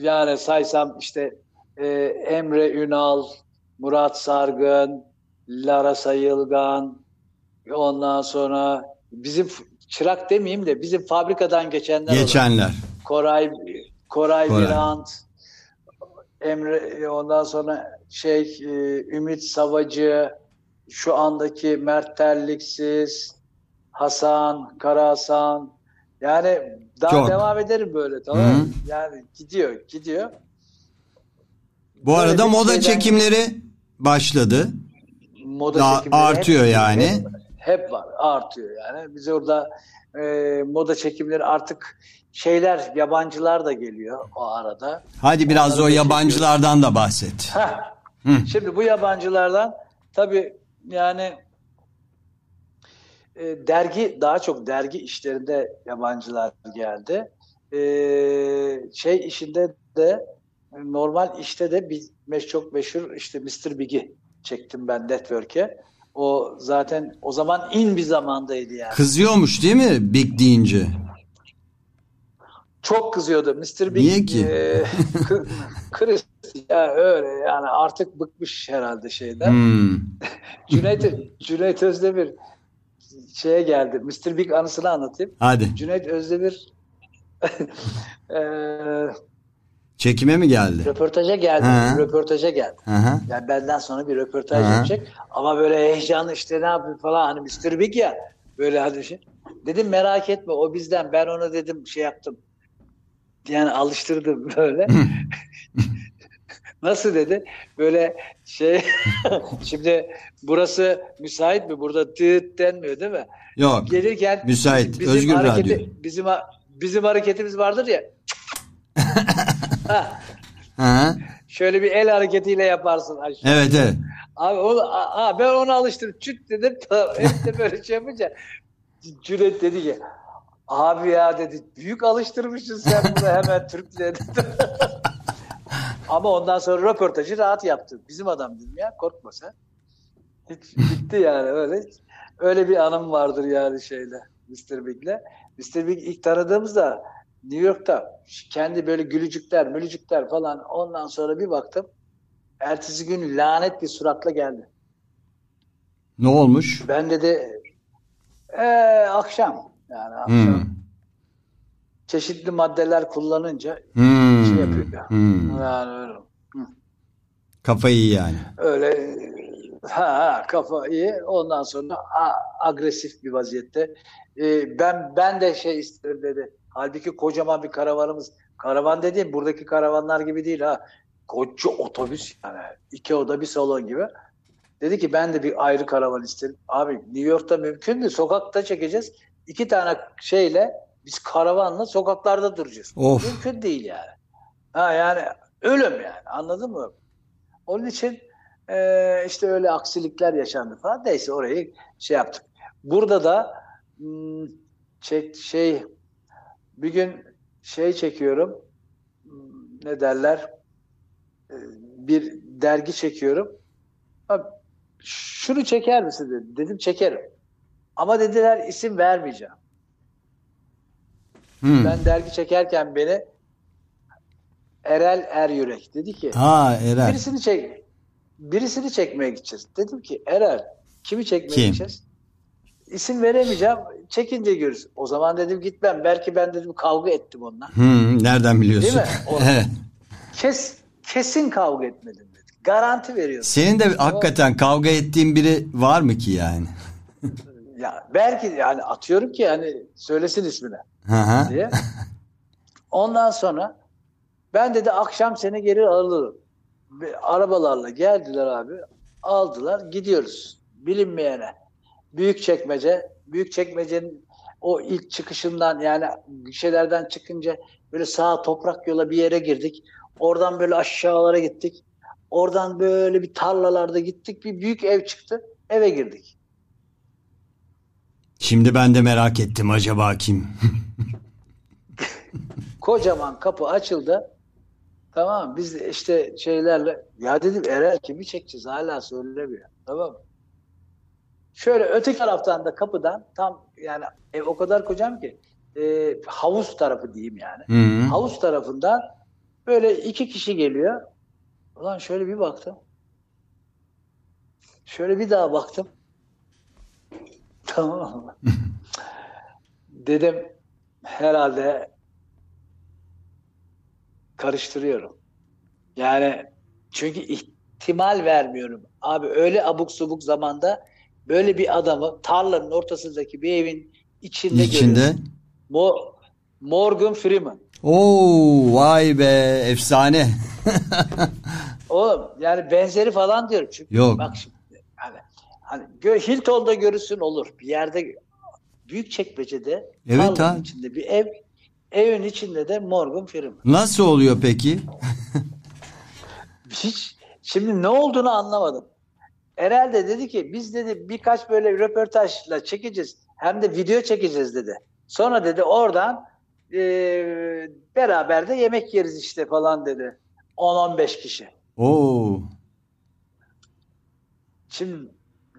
[SPEAKER 4] Yani saysam işte e, Emre Ünal, Murat Sargın, Lara Sayılgan, ondan sonra bizim çırak demeyeyim de bizim fabrikadan geçenler
[SPEAKER 2] Geçenler.
[SPEAKER 4] Koray Koray,
[SPEAKER 2] Koray.
[SPEAKER 4] Birant, Emre ondan sonra şey e, Ümit Savacı, şu andaki Mert Terliksiz, Hasan, Kara Hasan. Yani daha
[SPEAKER 2] Çok.
[SPEAKER 4] devam ederim böyle tamam mı? Yani gidiyor, gidiyor.
[SPEAKER 2] Bu arada
[SPEAKER 4] Böyle bir
[SPEAKER 2] moda
[SPEAKER 4] şeyden-
[SPEAKER 2] çekimleri başladı.
[SPEAKER 4] Moda
[SPEAKER 2] Daha
[SPEAKER 4] çekimleri
[SPEAKER 2] artıyor
[SPEAKER 4] hep-
[SPEAKER 2] yani.
[SPEAKER 4] Hep, hep var, artıyor yani. Biz orada e, moda çekimleri artık şeyler, yabancılar da geliyor o arada.
[SPEAKER 2] Hadi biraz
[SPEAKER 4] Onları
[SPEAKER 2] o
[SPEAKER 4] da
[SPEAKER 2] yabancılardan da bahset.
[SPEAKER 4] Heh.
[SPEAKER 2] Hı.
[SPEAKER 4] Şimdi bu yabancılardan tabii yani e, dergi daha çok dergi işlerinde yabancılar geldi. E, şey işinde de normal işte de bir meş, çok meşhur işte Mr. Big'i çektim ben Network'e. O zaten o zaman in bir zamandaydı yani.
[SPEAKER 2] Kızıyormuş değil mi Big deyince?
[SPEAKER 4] Çok kızıyordu. Mr. Big
[SPEAKER 2] Niye ki?
[SPEAKER 4] e, Chris ya öyle yani artık bıkmış herhalde şeyden.
[SPEAKER 2] Hmm.
[SPEAKER 4] Cüneyt, Cüneyt Özdemir şeye geldi. Mr. Big anısını anlatayım.
[SPEAKER 2] Hadi
[SPEAKER 4] Cüneyt Özdemir eee,
[SPEAKER 2] çekime mi geldi?
[SPEAKER 4] röportaja geldi.
[SPEAKER 2] Hı.
[SPEAKER 4] Röportaja geldi.
[SPEAKER 2] Hı hı.
[SPEAKER 4] Yani benden sonra bir röportaj
[SPEAKER 2] Hı.
[SPEAKER 4] yapacak. Ama böyle heyecanlı işte ne yapıyor falan hani Mr. Big ya. Böyle hadi şey. Dedim merak etme o bizden. Ben ona dedim şey yaptım. Yani alıştırdım böyle. Nasıl dedi? Böyle şey şimdi burası müsait mi? Burada tıt denmiyor değil mi?
[SPEAKER 2] Yok.
[SPEAKER 4] Gelirken
[SPEAKER 2] Müsait, özgür
[SPEAKER 4] hareketi,
[SPEAKER 2] radyo.
[SPEAKER 4] Bizim bizim hareketimiz vardır ya. ha,
[SPEAKER 2] hı.
[SPEAKER 4] şöyle bir el hareketiyle yaparsın aşağı.
[SPEAKER 2] Evet evet.
[SPEAKER 4] Abi onu, aa, ben onu alıştırdım. Çüt dedim. Tamam. Hep de böyle şey yapınca Cüneyt dedi ki abi ya dedi büyük alıştırmışsın sen bunu hemen Türkçe dedi. Ama ondan sonra röportajı rahat yaptı. Bizim adam dedim ya korkma sen. Hiç bitti yani öyle. Öyle bir anım vardır yani şeyle Mr. Big'le. Mr. Big ilk tanıdığımızda New York'ta kendi böyle gülücükler, mülücükler falan ondan sonra bir baktım ertesi gün lanet bir suratla geldi.
[SPEAKER 2] Ne olmuş?
[SPEAKER 4] Ben dedi "Ee, akşam yani
[SPEAKER 2] Hmm.
[SPEAKER 4] çeşitli maddeler kullanınca
[SPEAKER 2] Hmm.
[SPEAKER 4] şey yapıyor.
[SPEAKER 2] Hmm.
[SPEAKER 4] Yani öyle.
[SPEAKER 2] Kafa iyi yani.
[SPEAKER 4] Öyle ha, ha kafa iyi. Ondan sonra a- agresif bir vaziyette. Ee, ben ben de şey isterim dedi. Halbuki kocaman bir karavanımız. Karavan dediğim buradaki karavanlar gibi değil ha. Koca otobüs yani. iki oda bir salon gibi. Dedi ki ben de bir ayrı karavan isterim. Abi New York'ta mümkün mü? Sokakta çekeceğiz. İki tane şeyle biz karavanla sokaklarda duracağız.
[SPEAKER 2] Of.
[SPEAKER 4] Mümkün değil yani. Ha yani ölüm yani anladın mı? Onun için eee, işte öyle aksilikler yaşandı falan. Neyse orayı şey yaptık. Burada da hmm, çek, şey bir gün şey çekiyorum hmm, ne derler Ee, bir dergi çekiyorum. Abi, şunu çeker misin dedi. Dedim çekerim. Ama dediler isim vermeyeceğim.
[SPEAKER 2] Hmm.
[SPEAKER 4] Ben dergi çekerken beni Erel Er Yürek dedi ki
[SPEAKER 2] Ha Eren.
[SPEAKER 4] birisini çek birisini çekmeye gideceğiz. Dedim ki Erel kimi çekmeye
[SPEAKER 2] Kim?
[SPEAKER 4] gideceğiz? İsim veremeyeceğim. Çekince görürüz. O zaman dedim gitmem. Belki ben dedim kavga ettim onunla.
[SPEAKER 2] Hmm, nereden biliyorsun?
[SPEAKER 4] Değil mi?
[SPEAKER 2] Evet.
[SPEAKER 4] Kes, kesin kavga etmedim dedi. Garanti veriyorum.
[SPEAKER 2] Senin de hakikaten kavga ettiğin biri var mı ki yani?
[SPEAKER 4] Ya belki yani atıyorum ki yani söylesin ismini. Diye. Ondan sonra ben dedi akşam seni geri alırım. Ve Arabalarla geldiler abi. Aldılar gidiyoruz. Bilinmeyene. Büyük çekmece. Büyük çekmecenin o ilk çıkışından yani şeylerden çıkınca böyle sağ toprak yola bir yere girdik. Oradan böyle aşağılara gittik. Oradan böyle bir tarlalarda gittik. Bir büyük ev çıktı. Eve girdik.
[SPEAKER 2] Şimdi ben de merak ettim acaba kim?
[SPEAKER 4] Kocaman kapı açıldı. Tamam? Biz de işte şeylerle ya dedim Erel kimi çekeceğiz hala söylemiyor. Tamam? Şöyle öteki taraftan da kapıdan tam yani ev o kadar kocam ki e, havuz tarafı diyeyim yani.
[SPEAKER 2] Hı.
[SPEAKER 4] Havuz tarafından böyle iki kişi geliyor. Ulan şöyle bir baktım. Şöyle bir daha baktım. Tamam mı? Dedim herhalde karıştırıyorum. Yani çünkü ihtimal vermiyorum. Abi öyle abuk subuk zamanda böyle bir adamı tarlanın ortasındaki bir evin içinde,
[SPEAKER 2] İçinde.
[SPEAKER 4] görüyorum. Mo- Morgan Freeman.
[SPEAKER 2] Oo vay be efsane.
[SPEAKER 4] Oğlum yani benzeri falan diyorum. Çünkü
[SPEAKER 2] Yok.
[SPEAKER 4] bak şimdi hani gö- Hilton'da görürsün olur. Bir yerde büyük çekmecede
[SPEAKER 2] Evet ha.
[SPEAKER 4] içinde bir ev evin içinde de Morgan Freeman.
[SPEAKER 2] Nasıl oluyor peki?
[SPEAKER 4] Hiç şimdi ne olduğunu anlamadım. Erel de dedi ki biz dedi birkaç böyle röportajla çekeceğiz. Hem de video çekeceğiz dedi. Sonra dedi oradan e, beraber de yemek yeriz işte falan dedi. 10-15 kişi.
[SPEAKER 2] Oo.
[SPEAKER 4] Şimdi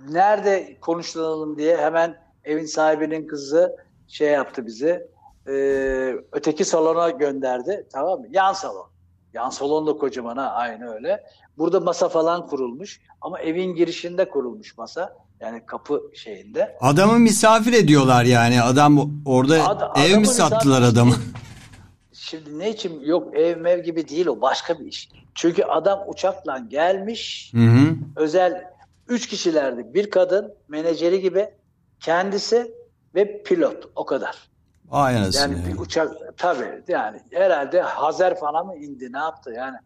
[SPEAKER 4] nerede konuşlanalım diye hemen evin sahibinin kızı şey yaptı bizi. e, öteki salona gönderdi. Tamam mı? Yan salon. Yan salon da kocaman ha aynı öyle. Burada masa falan kurulmuş ama evin girişinde kurulmuş masa. Yani kapı şeyinde.
[SPEAKER 2] Adamı misafir ediyorlar yani. Adam orada
[SPEAKER 4] Ad-
[SPEAKER 2] ev mi sattılar adamı?
[SPEAKER 4] Şimdi ne için yok ev mev gibi değil o başka bir iş. Çünkü adam uçakla gelmiş.
[SPEAKER 2] Hı hı.
[SPEAKER 4] özel üç kişilerdi. Bir kadın, menajeri gibi, kendisi ve pilot. O kadar.
[SPEAKER 2] Ay anasını.
[SPEAKER 4] Yani bir uçak tabii yani herhalde Hazer falan mı indi ne yaptı yani.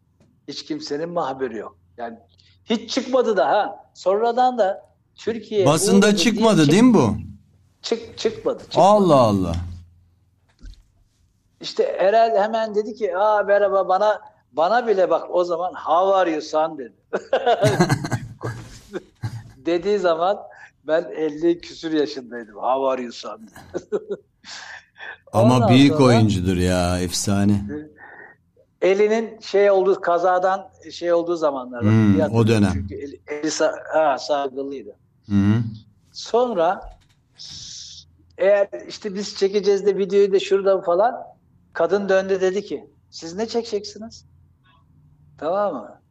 [SPEAKER 4] Hiç kimsenin mi haberi yok. Yani hiç çıkmadı da ha. Sonradan da Türkiye
[SPEAKER 2] Basında
[SPEAKER 4] uğradı
[SPEAKER 2] çıkmadı
[SPEAKER 4] diye
[SPEAKER 2] değil mi bu?
[SPEAKER 4] Çık, çıkmadı. çıkmadı.
[SPEAKER 2] Allah Allah.
[SPEAKER 4] İşte Erel hemen dedi ki aa merhaba bana bana bile bak o zaman how are you son dedi. Dediği zaman ben 50 küsür yaşındaydım. How are you son?
[SPEAKER 2] Ama
[SPEAKER 4] Ondan
[SPEAKER 2] büyük
[SPEAKER 4] sonra
[SPEAKER 2] oyuncudur ya efsane.
[SPEAKER 4] Elinin şey olduğu kazadan şey olduğu zamanlar. var.
[SPEAKER 2] Hmm, o dönem.
[SPEAKER 4] Çünkü eli, eli ha, sargılıydı.
[SPEAKER 2] Hı.
[SPEAKER 4] Sonra eğer işte biz çekeceğiz de videoyu da şuradan falan kadın döndü dedi ki siz ne çekeceksiniz? Tamam mı?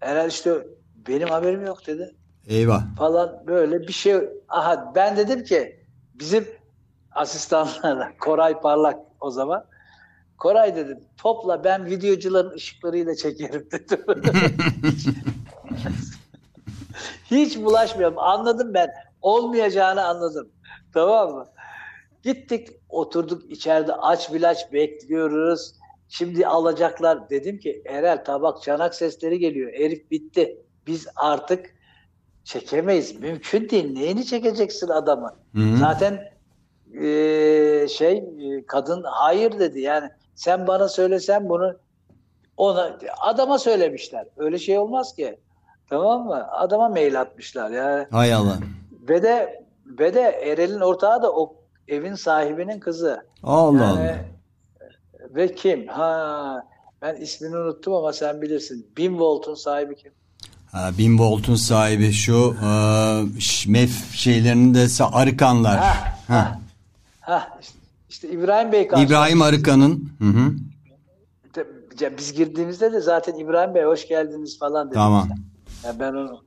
[SPEAKER 4] Herhalde işte benim haberim yok dedi
[SPEAKER 2] Eyvah.
[SPEAKER 4] falan böyle bir şey. Aha ben dedim ki bizim asistanlarla Koray Parlak o zaman Koray dedim topla ben videocuların ışıklarıyla çekerim dedim. Hiç bulaşmıyorum. Anladım ben. Olmayacağını anladım. Tamam mı? Gittik oturduk içeride aç bilaç bekliyoruz. Şimdi alacaklar. Dedim ki Erel tabak çanak sesleri geliyor. Herif bitti. Biz artık çekemeyiz. Mümkün değil. Neyini çekeceksin adamı?
[SPEAKER 2] Hı hı.
[SPEAKER 4] Zaten eee, şey e, kadın hayır dedi. Yani sen bana söylesen bunu ona adama söylemişler. Öyle şey olmaz ki. Tamam mı? Adama mail atmışlar yani.
[SPEAKER 2] Hay Allah.
[SPEAKER 4] Ve de ve de Erel'in ortağı da o evin sahibinin kızı.
[SPEAKER 2] Allah
[SPEAKER 4] Yani
[SPEAKER 2] Allah.
[SPEAKER 4] ve kim? Ha ben ismini unuttum ama sen bilirsin. Bin Volt'un sahibi kim?
[SPEAKER 2] Ha, Bin Volt'un sahibi şu e, mef şeylerinin de Arıkanlar.
[SPEAKER 4] Ha,
[SPEAKER 2] Ha.
[SPEAKER 4] Ha işte, işte İbrahim Bey karşı.
[SPEAKER 2] İbrahim Arıkan'ın. Hı hı.
[SPEAKER 4] Biz girdiğimizde de zaten İbrahim Bey hoş geldiniz falan dedi.
[SPEAKER 2] Tamam.
[SPEAKER 4] Ya ben onu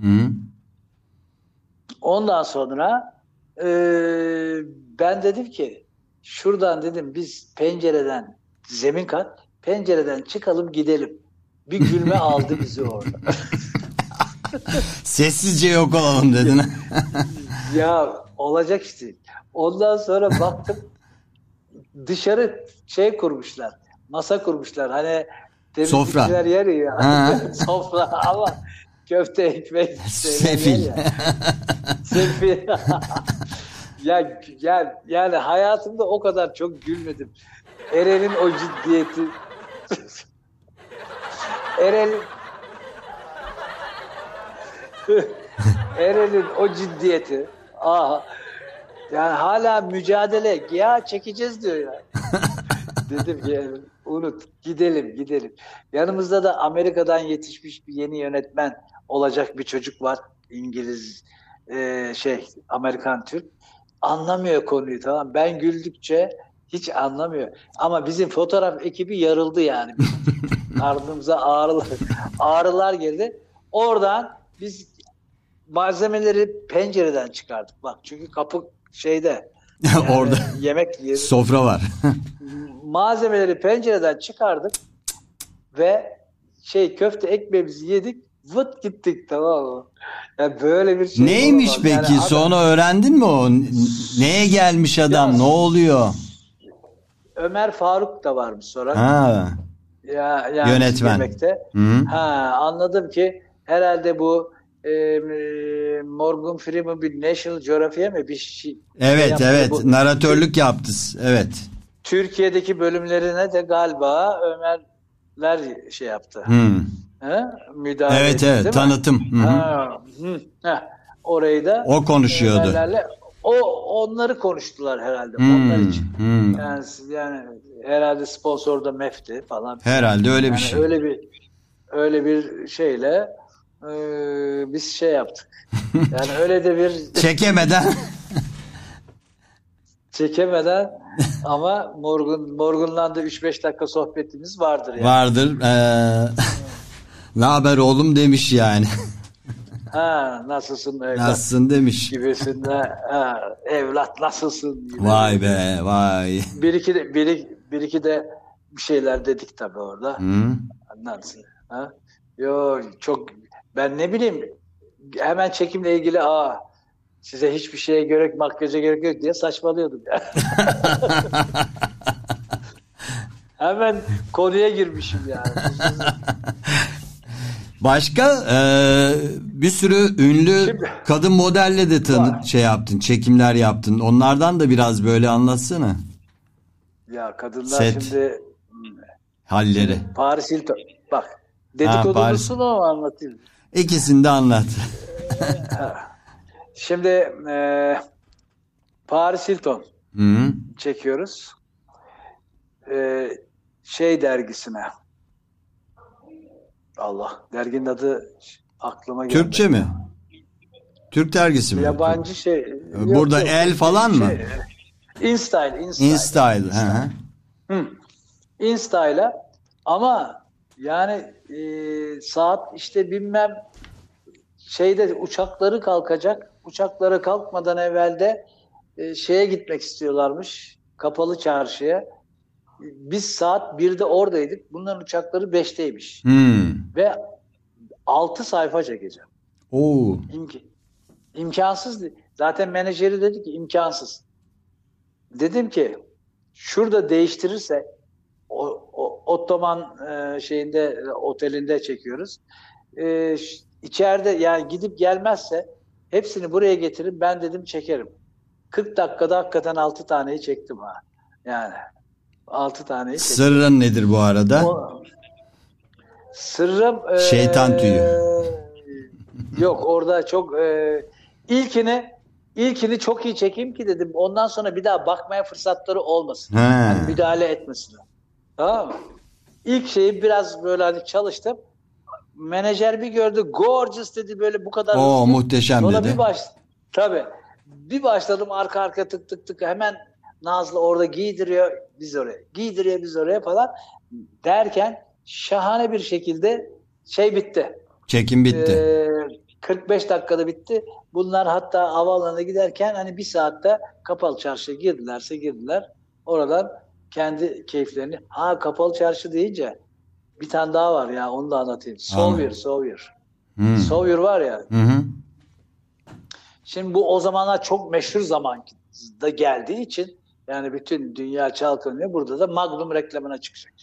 [SPEAKER 2] hı.
[SPEAKER 4] Ondan sonra e, ben dedim ki şuradan dedim biz pencereden zemin kat pencereden çıkalım gidelim. Bir gülme aldı bizi orada.
[SPEAKER 2] Sessizce yok olalım dedin.
[SPEAKER 4] ya olacak işte. Ondan sonra baktım dışarı şey kurmuşlar. Masa kurmuşlar. Hani
[SPEAKER 2] Sofra.
[SPEAKER 4] yer ya.
[SPEAKER 2] Ha.
[SPEAKER 4] Sofra ama köfte ekmek şeyler
[SPEAKER 2] Sefil.
[SPEAKER 4] ya. Sefil. ya, ya yani hayatımda o kadar çok gülmedim. Eren'in o ciddiyeti. Eren'in Eren'in o ciddiyeti. Aha. Yani hala mücadele. Ya çekeceğiz diyor ya. Dedim ki unut gidelim gidelim. Yanımızda da Amerika'dan yetişmiş bir yeni yönetmen olacak bir çocuk var. İngiliz e, şey Amerikan Türk. Anlamıyor konuyu tamam. Ben güldükçe hiç anlamıyor. Ama bizim fotoğraf ekibi yarıldı yani. Ardımıza ağrılar, ağrılar girdi. Oradan biz malzemeleri pencereden çıkardık. Bak çünkü kapı şeyde. yani
[SPEAKER 2] Orada
[SPEAKER 4] yemek yeri
[SPEAKER 2] sofra var.
[SPEAKER 4] malzemeleri pencereden çıkardık ve şey köfte ekmeğimizi yedik vıt gittik tamam mı? Ya böyle bir şey
[SPEAKER 2] Neymiş
[SPEAKER 4] olamaz.
[SPEAKER 2] peki?
[SPEAKER 4] Yani adam-
[SPEAKER 2] Sonra öğrendin mi o? Neye gelmiş adam?
[SPEAKER 4] Ya-
[SPEAKER 2] Ne oluyor?
[SPEAKER 4] Ömer Faruk da varmış sonra.
[SPEAKER 2] Ha.
[SPEAKER 4] Ya, yani
[SPEAKER 2] Yönetmen.
[SPEAKER 4] Yemekte.
[SPEAKER 2] Hı.
[SPEAKER 4] Ha, anladım ki herhalde bu e, Morgan Freeman bir National Geography'e mi bir şey
[SPEAKER 2] Evet
[SPEAKER 4] yaptı.
[SPEAKER 2] evet
[SPEAKER 4] Bu-
[SPEAKER 2] naratörlük yaptı. Evet.
[SPEAKER 4] Türkiye'deki bölümlerine de galiba Ömerler şey yaptı.
[SPEAKER 2] Hı.
[SPEAKER 4] Ha? Müdahale
[SPEAKER 2] Evet
[SPEAKER 4] etti,
[SPEAKER 2] evet tanıtım. Hı hı.
[SPEAKER 4] Ha, hı, heh. Orayı da
[SPEAKER 2] O konuşuyordu.
[SPEAKER 4] Ömerlerle o onları konuştular herhalde
[SPEAKER 2] Hmm,
[SPEAKER 4] onlar için.
[SPEAKER 2] hmm.
[SPEAKER 4] Yani yani herhalde sponsor da MEF'ti falan.
[SPEAKER 2] Herhalde öyle bir
[SPEAKER 4] Yani
[SPEAKER 2] şey.
[SPEAKER 4] öyle bir öyle bir şeyle e, biz şey yaptık. Yani öyle de bir
[SPEAKER 2] Çekemeden
[SPEAKER 4] çekemeden ama Morgan Morgan'la da 3-5 dakika sohbetimiz vardır yani.
[SPEAKER 2] vardır. Ee, ne haber oğlum demiş yani.
[SPEAKER 4] Ha nasılsın evlat
[SPEAKER 2] Nasılsın demiş.
[SPEAKER 4] gibisinde. Ha, evlat nasılsın gibi.
[SPEAKER 2] Vay be vay.
[SPEAKER 4] Bir iki de bir, bir iki de bir şeyler dedik tabii orada.
[SPEAKER 2] Hı.
[SPEAKER 4] Anlarsın. Ha? Yo çok ben ne bileyim hemen çekimle ilgili aa size hiçbir şeye gerek makyaja gerek yok diye saçmalıyordum ya. hemen konuya girmişim yani.
[SPEAKER 2] Başka ee, bir sürü ünlü
[SPEAKER 4] Şimdi-
[SPEAKER 2] kadın modelle de tanı şey yaptın, çekimler yaptın. Onlardan da biraz böyle anlatsana
[SPEAKER 4] ya kadınlar
[SPEAKER 2] Set.
[SPEAKER 4] şimdi
[SPEAKER 2] halleri.
[SPEAKER 4] Paris Hilton bak
[SPEAKER 2] Paris.
[SPEAKER 4] dedikodusunu mu anlatayım?
[SPEAKER 2] İkisini de anlat.
[SPEAKER 4] Şimdi e, Paris Hilton
[SPEAKER 2] Hı.
[SPEAKER 4] çekiyoruz. E, şey dergisine. Allah derginin adı aklıma geldi.
[SPEAKER 2] Türkçe mi? Türk dergisi mi?
[SPEAKER 4] Yabancı şey.
[SPEAKER 2] Burada el falan mı?
[SPEAKER 4] InStyle, InStyle.
[SPEAKER 2] InStyle. Hı. Hı.
[SPEAKER 4] InStyle'a ama yani e, saat işte bilmem şeyde uçakları kalkacak. Uçakları kalkmadan evvel de e, şeye gitmek istiyorlarmış. Kapalı çarşıya. Biz saat 1'de oradaydık. Bunların uçakları 5'teymiş.
[SPEAKER 2] Hmm.
[SPEAKER 4] Ve 6 sayfa çekeceğim.
[SPEAKER 2] Oo.
[SPEAKER 4] İmk imkansız. Zaten menajeri dedi ki imkansız. Dedim ki şurada değiştirirse o, o Ottoman e, şeyinde e, otelinde çekiyoruz. E, içeride yani gidip gelmezse hepsini buraya getirin ben dedim çekerim. 40 dakikada hakikaten 6 taneyi çektim ha. Yani 6 taneyi çektim.
[SPEAKER 2] Sırrın nedir bu arada?
[SPEAKER 4] O- Sırrım e,
[SPEAKER 2] Şeytan tüyü.
[SPEAKER 4] Yok orada çok e, ilkini ilkini çok iyi çekeyim ki dedim. Ondan sonra bir daha bakmaya fırsatları olmasın.
[SPEAKER 2] He.
[SPEAKER 4] Hani müdahale etmesinler. Tamam mı? İlk şeyi biraz böyle hani çalıştım. Menajer bir gördü. Gorgeous dedi böyle bu kadar.
[SPEAKER 2] Oo,
[SPEAKER 4] hızlı.
[SPEAKER 2] muhteşem
[SPEAKER 4] Sonra
[SPEAKER 2] dedi.
[SPEAKER 4] bir baş tabii. Bir başladım arka arka tık tık tık hemen Nazlı orada giydiriyor biz oraya. Giydiriyor biz oraya falan derken şahane bir şekilde şey bitti.
[SPEAKER 2] Çekim bitti.
[SPEAKER 4] Ee, 45 dakikada bitti. Bunlar hatta havaalanına giderken hani bir saatte kapalı çarşıya girdilerse girdiler. Oradan kendi keyiflerini. Ha kapalı çarşı deyince bir tane daha var ya onu da anlatayım. Sawyer, Sawyer.
[SPEAKER 2] Hmm.
[SPEAKER 4] Sawyer var ya
[SPEAKER 2] Hı hı.
[SPEAKER 4] Şimdi bu o zamanlar çok meşhur zamanda geldiği için yani bütün dünya çalkanıyor. Burada da Magnum reklamına çıkacak.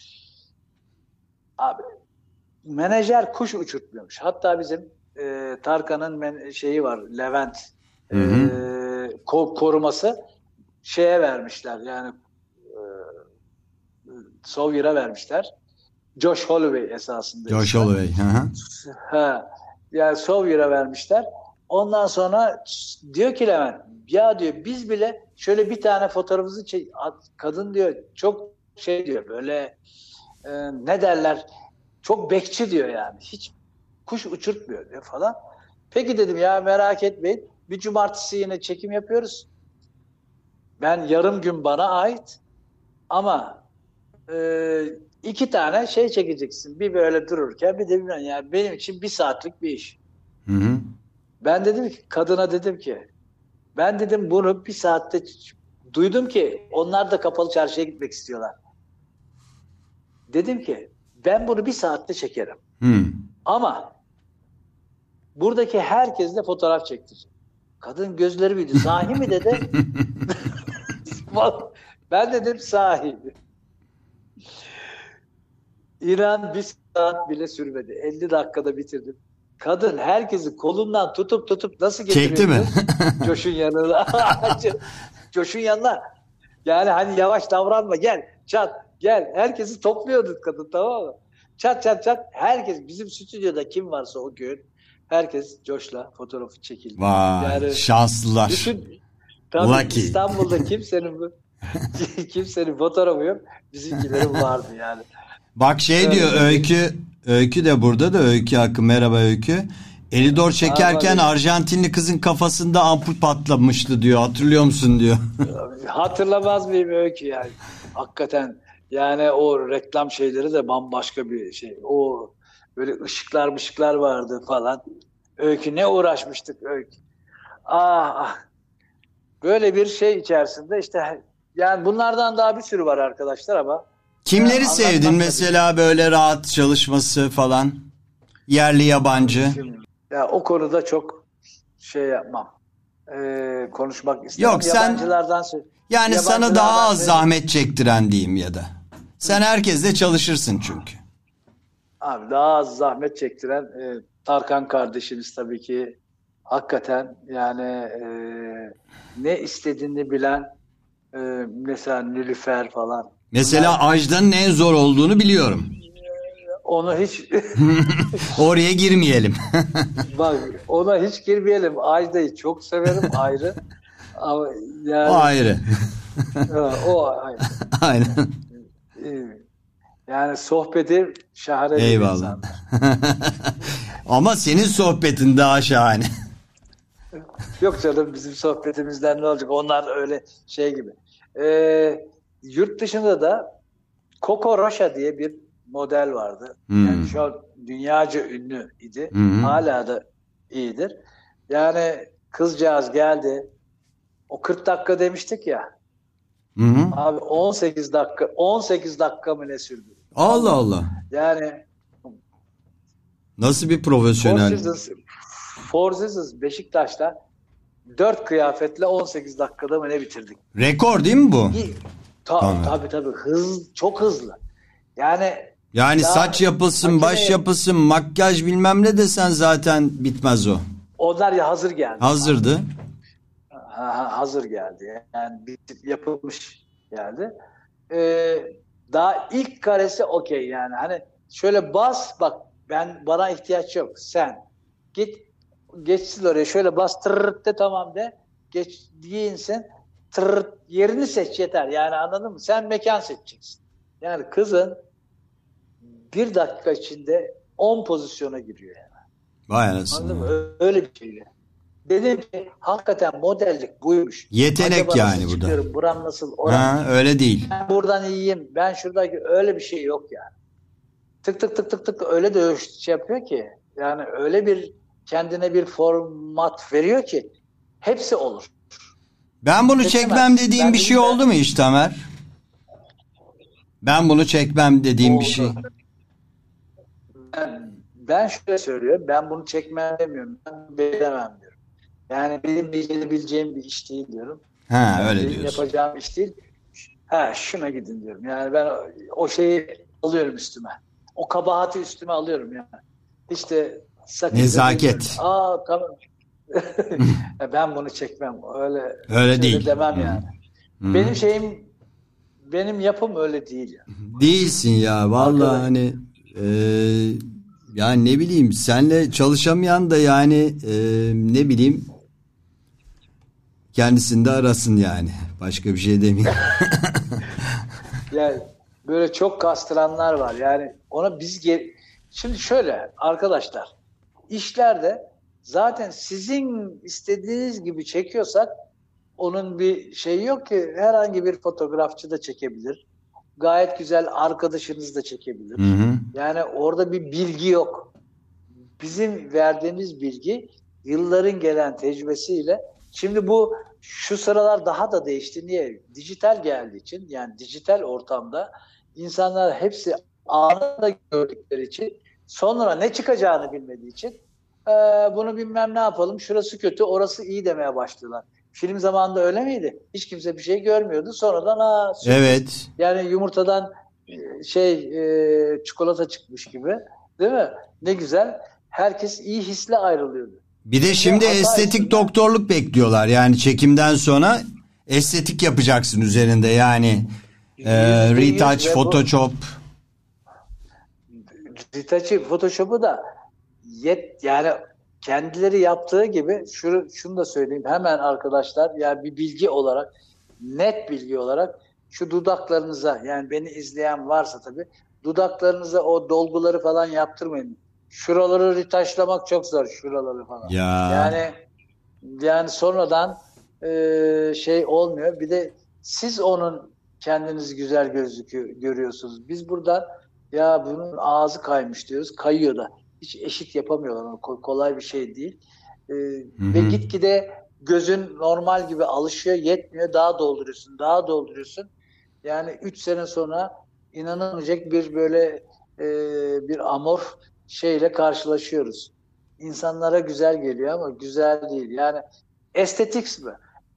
[SPEAKER 4] Abi menajer kuş uçurtmuyormuş. Hatta bizim e, Tarkan'ın men- şeyi var Levent.
[SPEAKER 2] Hı hı.
[SPEAKER 4] E, ko- koruması şeye vermişler yani e, Sawyer'a vermişler. Josh Holloway esasında.
[SPEAKER 2] Josh
[SPEAKER 4] ismi.
[SPEAKER 2] Holloway. Hı hı.
[SPEAKER 4] Ha, yani Sawyer'a vermişler. Ondan sonra diyor ki Levent ya diyor biz bile şöyle bir tane fotoğrafımızı çek, kadın diyor çok şey diyor böyle e, ne derler çok bekçi diyor yani hiç kuş uçurtmuyor diyor falan. Peki dedim ya merak etmeyin bir cumartesi yine çekim yapıyoruz. Ben yarım gün bana ait ama e, iki tane şey çekeceksin. Bir böyle dururken bir de bilmem yani benim için bir saatlik bir iş.
[SPEAKER 2] Hı hı.
[SPEAKER 4] Ben dedim ki kadına dedim ki ben dedim bunu bir saatte duydum ki onlar da kapalı çarşıya gitmek istiyorlar. Dedim ki ben bunu bir saatte çekerim.
[SPEAKER 2] Hı.
[SPEAKER 4] Ama buradaki herkesle fotoğraf çektireceğim. Kadın gözleri büyüdü. Sahi mi dedi. ben dedim sahi. İran bir saat bile sürmedi. 50 dakikada bitirdim. Kadın herkesi kolundan tutup tutup nasıl getiriyor?
[SPEAKER 2] Çekti mi?
[SPEAKER 4] Coş'un yanına. Coş'un yanına. Yani hani yavaş davranma gel çat gel. Herkesi topluyordu kadın tamam mı? Çat çat çat herkes bizim stüdyoda kim varsa o gün herkes Coş'la fotoğrafı çekildi.
[SPEAKER 2] Vay
[SPEAKER 4] Yani
[SPEAKER 2] şanslılar.
[SPEAKER 4] Düşün, tabii
[SPEAKER 2] Lucky.
[SPEAKER 4] İstanbul'da kimsenin bu- kimsenin fotoğrafı yok. Bizimkilerin vardı yani.
[SPEAKER 2] Bak şey diyor Öykü Öykü de burada da Öykü Hakkı merhaba Öykü. Elidor çekerken. Arjantinli kızın kafasında ampul patlamıştı diyor. Hatırlıyor musun diyor.
[SPEAKER 4] Hatırlamaz mıyım öykü yani. Hakikaten yani o reklam şeyleri de bambaşka bir şey. O böyle ışıklar mışıklar vardı falan. Öykü ne uğraşmıştık öykü. Ah, ah. Böyle bir şey içerisinde işte yani bunlardan daha bir sürü var arkadaşlar ama
[SPEAKER 2] Kimleri
[SPEAKER 4] Ya,
[SPEAKER 2] sevdin mesela böyle rahat çalışması falan? Yerli yabancı.
[SPEAKER 4] ya o konuda çok şey yapmam. Ee, konuşmak istemem.
[SPEAKER 2] Yok, sen-
[SPEAKER 4] Yabancılardan
[SPEAKER 2] Yani sana
[SPEAKER 4] yabancılardan
[SPEAKER 2] daha az zahmet çektiren diyeyim ya da. Sen herkesle çalışırsın çünkü.
[SPEAKER 4] Abi daha az zahmet çektiren e, Tarkan kardeşimiz tabii ki hakikaten yani e, ne istediğini bilen e, mesela Nilüfer falan.
[SPEAKER 2] Mesela Ajda'nın en zor olduğunu biliyorum.
[SPEAKER 4] Onu hiç
[SPEAKER 2] Oraya girmeyelim.
[SPEAKER 4] bak ona hiç girmeyelim. Ajda'yı çok severim ayrı. Ama yani
[SPEAKER 2] o ayrı.
[SPEAKER 4] O ayrı.
[SPEAKER 2] Aynen.
[SPEAKER 4] Yani sohbeti şahane
[SPEAKER 2] Eyvallah. Ama senin sohbetin daha şahane.
[SPEAKER 4] Yok canım bizim sohbetimizden ne olacak? Onlar öyle şey gibi. Ee, yurt dışında da Coco Rocha diye bir model vardı.
[SPEAKER 2] Hmm.
[SPEAKER 4] Yani şu an dünyaca ünlü idi.
[SPEAKER 2] Hmm.
[SPEAKER 4] Hala da iyidir. Yani kızcağız geldi. O 40 dakika demiştik ya.
[SPEAKER 2] Hı hı.
[SPEAKER 4] Abi 18 dakika 18 dakika mı ne sürdü?
[SPEAKER 2] Allah Allah.
[SPEAKER 4] Yani
[SPEAKER 2] Nasıl bir profesyonel?
[SPEAKER 4] Seasons Beşiktaş'ta 4 kıyafetle 18 dakikada mı ne bitirdik?
[SPEAKER 2] Rekor değil mi bu?
[SPEAKER 4] Ta,
[SPEAKER 2] Tamam.
[SPEAKER 4] Tabii tabii hız çok hızlı. Yani
[SPEAKER 2] Yani saç yapılsın, baş
[SPEAKER 4] makine-
[SPEAKER 2] yapılsın, makyaj bilmem ne desen zaten bitmez o.
[SPEAKER 4] onlar ya hazır geldi.
[SPEAKER 2] Hazırdı.
[SPEAKER 4] Ha, ha, hazır geldi. Yani bitip yapılmış geldi. Ee, daha ilk karesi okey yani. Hani şöyle bas bak ben bana ihtiyaç yok. Sen git geçsin oraya şöyle bas tırırt de tamam de. Geç giyinsin. Tırırt yerini seç yeter. Yani anladın mı? Sen mekan seçeceksin. Yani kızın bir dakika içinde 10 pozisyona giriyor yani.
[SPEAKER 2] Vay
[SPEAKER 4] Anladın
[SPEAKER 2] anasını.
[SPEAKER 4] mı? Ö- Öyle bir şey. Dedim ki hakikaten modellik buymuş.
[SPEAKER 2] Yetenek
[SPEAKER 4] Acaba
[SPEAKER 2] yani
[SPEAKER 4] nasıl
[SPEAKER 2] bu da.
[SPEAKER 4] çıkıyorum, Buram nasıl? Oram.
[SPEAKER 2] Ha, öyle değil.
[SPEAKER 4] Ben buradan iyiyim. Ben şuradaki öyle bir şey yok yani. Tık tık tık tık tık öyle de şey yapıyor ki. Yani öyle bir kendine bir format veriyor ki hepsi olur.
[SPEAKER 2] Ben bunu
[SPEAKER 4] Çekemez.
[SPEAKER 2] çekmem dediğim
[SPEAKER 4] Ben
[SPEAKER 2] bir şey
[SPEAKER 4] de-
[SPEAKER 2] oldu mu hiç Tamer? Ben bunu çekmem dediğim bir
[SPEAKER 4] Oldu.
[SPEAKER 2] şey.
[SPEAKER 4] Ben, ben şöyle söylüyorum. Ben bunu çekmem demiyorum. Ben beceremem diyorum. Yani benim becerebileceğim bir iş değil diyorum.
[SPEAKER 2] Ha öyle
[SPEAKER 4] Benim
[SPEAKER 2] diyorsun.
[SPEAKER 4] yapacağım iş değil. Ha şuna gidin diyorum. Yani ben o- şeyi alıyorum üstüme. O kabahati üstüme alıyorum yani. İşte sakın
[SPEAKER 2] Nezaket.
[SPEAKER 4] Aa tamam. ben bunu çekmem. Öyle
[SPEAKER 2] Öyle değil.
[SPEAKER 4] demem yani. Benim şeyim benim yapım öyle değil yani.
[SPEAKER 2] Değilsin ya vallahi
[SPEAKER 4] Arkadaş.
[SPEAKER 2] hani e, yani ne bileyim senle çalışamayan da yani e, ne bileyim kendisini de arasın yani. Başka bir şey demeyeyim.
[SPEAKER 4] Yani böyle çok kastıranlar var. Yani ona biz ge- şimdi şöyle arkadaşlar işlerde zaten sizin istediğiniz gibi çekiyorsak onun bir şeyi yok ki herhangi bir fotoğrafçı da çekebilir. Gayet güzel arkadaşınız da çekebilir.
[SPEAKER 2] Hı hı.
[SPEAKER 4] Yani orada bir bilgi yok. Bizim verdiğimiz bilgi yılların gelen tecrübesiyle şimdi bu şu sıralar daha da değişti. Niye? Dijital geldiği için yani dijital ortamda insanlar hepsi anında gördükleri için sonra ne çıkacağını bilmediği için eee, bunu bilmem ne yapalım şurası kötü orası iyi demeye başladılar. Film zamanında öyle miydi? Hiç kimse bir şey görmüyordu. Sonradan aa, sürpriz.
[SPEAKER 2] Evet.
[SPEAKER 4] Yani yumurtadan e, şey e, çikolata çıkmış gibi değil mi? Ne güzel. Herkes iyi hisle ayrılıyordu.
[SPEAKER 2] Bir de şimdi
[SPEAKER 4] hata
[SPEAKER 2] estetik
[SPEAKER 4] yüzünden-
[SPEAKER 2] doktorluk bekliyorlar. Yani çekimden sonra estetik yapacaksın üzerinde yani. E,
[SPEAKER 4] Yüzde yüz
[SPEAKER 2] retouch,
[SPEAKER 4] bu-
[SPEAKER 2] photoshop.
[SPEAKER 4] Retouch'ı, Photoshop'u da yet yani kendileri yaptığı gibi şunu, şunu da söyleyeyim hemen arkadaşlar yani bir bilgi olarak net bilgi olarak şu dudaklarınıza yani beni izleyen varsa tabii dudaklarınıza o dolguları falan yaptırmayın. Şuraları ritaşlamak çok zor şuraları falan.
[SPEAKER 2] Ya.
[SPEAKER 4] Yani yani sonradan e, şey olmuyor. Bir de siz onun kendiniz güzel gözüküyor görüyorsunuz. Biz buradan ya bunun ağzı kaymış diyoruz. Kayıyor da. Hiç eşit yapamıyorlar onu. Ko- Kolay bir şey değil. E, Ve
[SPEAKER 2] hı.
[SPEAKER 4] gitgide gözün normal gibi alışıyor. Yetmiyor. Daha dolduruyorsun. Daha dolduruyorsun. Yani 3 sene sonra inanılmayacak bir böyle e, bir amorf şeyle karşılaşıyoruz. İnsanlara güzel geliyor ama güzel değil. Yani estetik mi?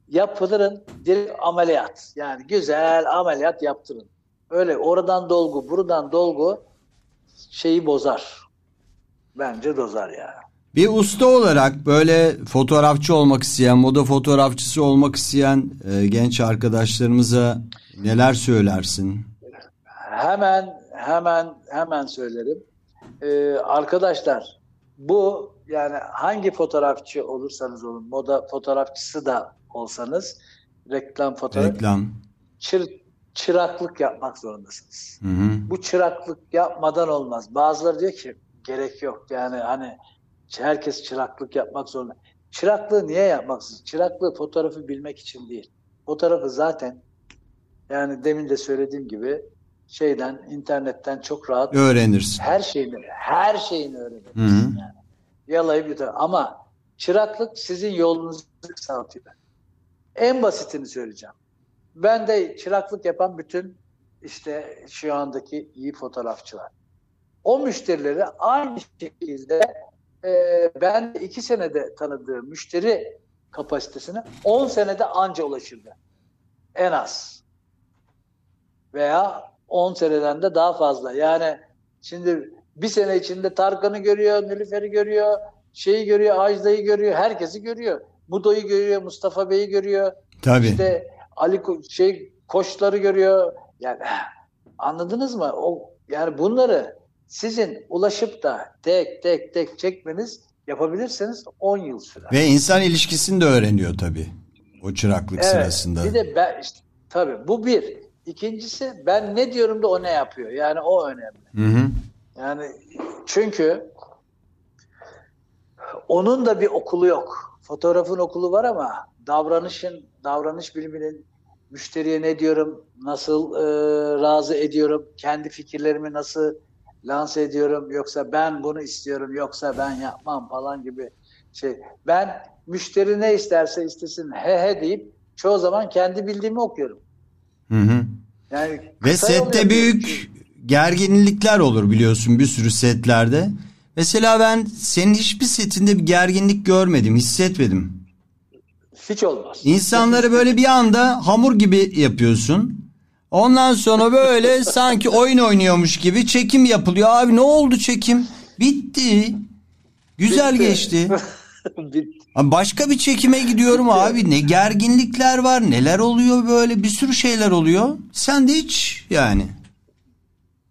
[SPEAKER 4] Yapılırın direkt ameliyat. Yani güzel ameliyat yaptırın. Öyle oradan dolgu, buradan dolgu şeyi bozar. Bence dozar yani.
[SPEAKER 2] Bir usta olarak böyle fotoğrafçı olmak isteyen, moda fotoğrafçısı olmak isteyen e, genç arkadaşlarımıza neler söylersin?
[SPEAKER 4] Hemen hemen hemen söylerim. Ee, arkadaşlar bu yani hangi fotoğrafçı olursanız olun, moda fotoğrafçısı da olsanız reklam fotoğraf
[SPEAKER 2] Reklam.
[SPEAKER 4] çır- çıraklık yapmak zorundasınız.
[SPEAKER 2] Hı hı.
[SPEAKER 4] Bu çıraklık yapmadan olmaz. Bazıları diyor ki gerek yok. Yani hani herkes çıraklık yapmak zorunda. Çıraklığı niye yapmaksınız? Çıraklığı fotoğrafı bilmek için değil. Fotoğrafı zaten yani demin de söylediğim gibi şeyden internetten çok rahat
[SPEAKER 2] Öğrenirsin.
[SPEAKER 4] her şeyini her şeyini öğrenebilirsin
[SPEAKER 2] Hı hı.
[SPEAKER 4] yani. Yalayıp yutar. Ama çıraklık sizin yolunuzu kısaltıyor. En basitini söyleyeceğim. Ben de çıraklık yapan bütün işte şu andaki iyi fotoğrafçılar. O müşterileri aynı şekilde e, ben iki senede tanıdığım müşteri kapasitesine 10 senede anca ulaşırdı. En az. Veya 10 seneden de daha fazla. Yani şimdi bir sene içinde Tarkan'ı görüyor, Nilüfer'i görüyor, şeyi görüyor, Ajda'yı görüyor, herkesi görüyor. Mudo'yu görüyor, Mustafa Bey'i görüyor.
[SPEAKER 2] Tabii.
[SPEAKER 4] İşte Ali şey koçları görüyor. Yani anladınız mı? O yani bunları sizin ulaşıp da tek tek tek çekmeniz yapabilirseniz 10 yıl sürer.
[SPEAKER 2] Ve insan ilişkisini de öğreniyor tabii. O çıraklık
[SPEAKER 4] Evet.
[SPEAKER 2] sırasında.
[SPEAKER 4] Bir de ben işte, tabii bu bir. İkincisi ben ne diyorum da o ne yapıyor. Yani o önemli.
[SPEAKER 2] Hı hı.
[SPEAKER 4] Yani çünkü onun da bir okulu yok. Fotoğrafın okulu var ama davranışın, davranış biliminin müşteriye ne diyorum, nasıl e, razı ediyorum, kendi fikirlerimi nasıl lanse ediyorum, yoksa ben bunu istiyorum, yoksa ben yapmam falan gibi şey. Ben müşteri ne isterse istesin he he deyip çoğu zaman kendi bildiğimi okuyorum.
[SPEAKER 2] Hı hı.
[SPEAKER 4] Yani
[SPEAKER 2] Ve sette büyük gerginlikler olur biliyorsun bir sürü setlerde. Mesela ben senin hiçbir setinde bir gerginlik görmedim, hissetmedim.
[SPEAKER 4] hiç olmaz.
[SPEAKER 2] İnsanları böyle bir anda hamur gibi yapıyorsun. Ondan sonra böyle sanki oyun oynuyormuş gibi çekim yapılıyor. Abi ne oldu çekim? Bitti. Güzel
[SPEAKER 4] Bitti.
[SPEAKER 2] geçti.
[SPEAKER 4] Bitti.
[SPEAKER 2] Başka bir çekime gidiyorum abi. Ne gerginlikler var, neler oluyor böyle bir sürü şeyler oluyor. Sen de hiç yani.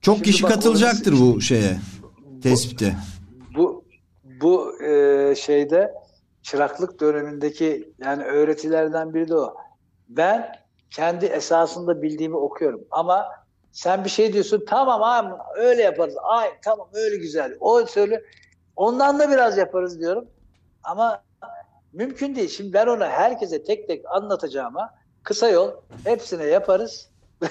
[SPEAKER 2] Çok
[SPEAKER 4] Şimdi
[SPEAKER 2] kişi
[SPEAKER 4] bak,
[SPEAKER 2] katılacaktır
[SPEAKER 4] orası-
[SPEAKER 2] bu şeye. Tespite.
[SPEAKER 4] Bu bu e, şeyde çıraklık dönemindeki yani öğretilerden biri de o. Ben kendi esasında bildiğimi okuyorum ama sen bir şey diyorsun tamam abi öyle yaparız. Ay tamam öyle güzel. O söyle. Ondan da biraz yaparız diyorum. Ama mümkün değil. Şimdi ben onu herkese tek tek anlatacağıma kısa yol hepsine yaparız.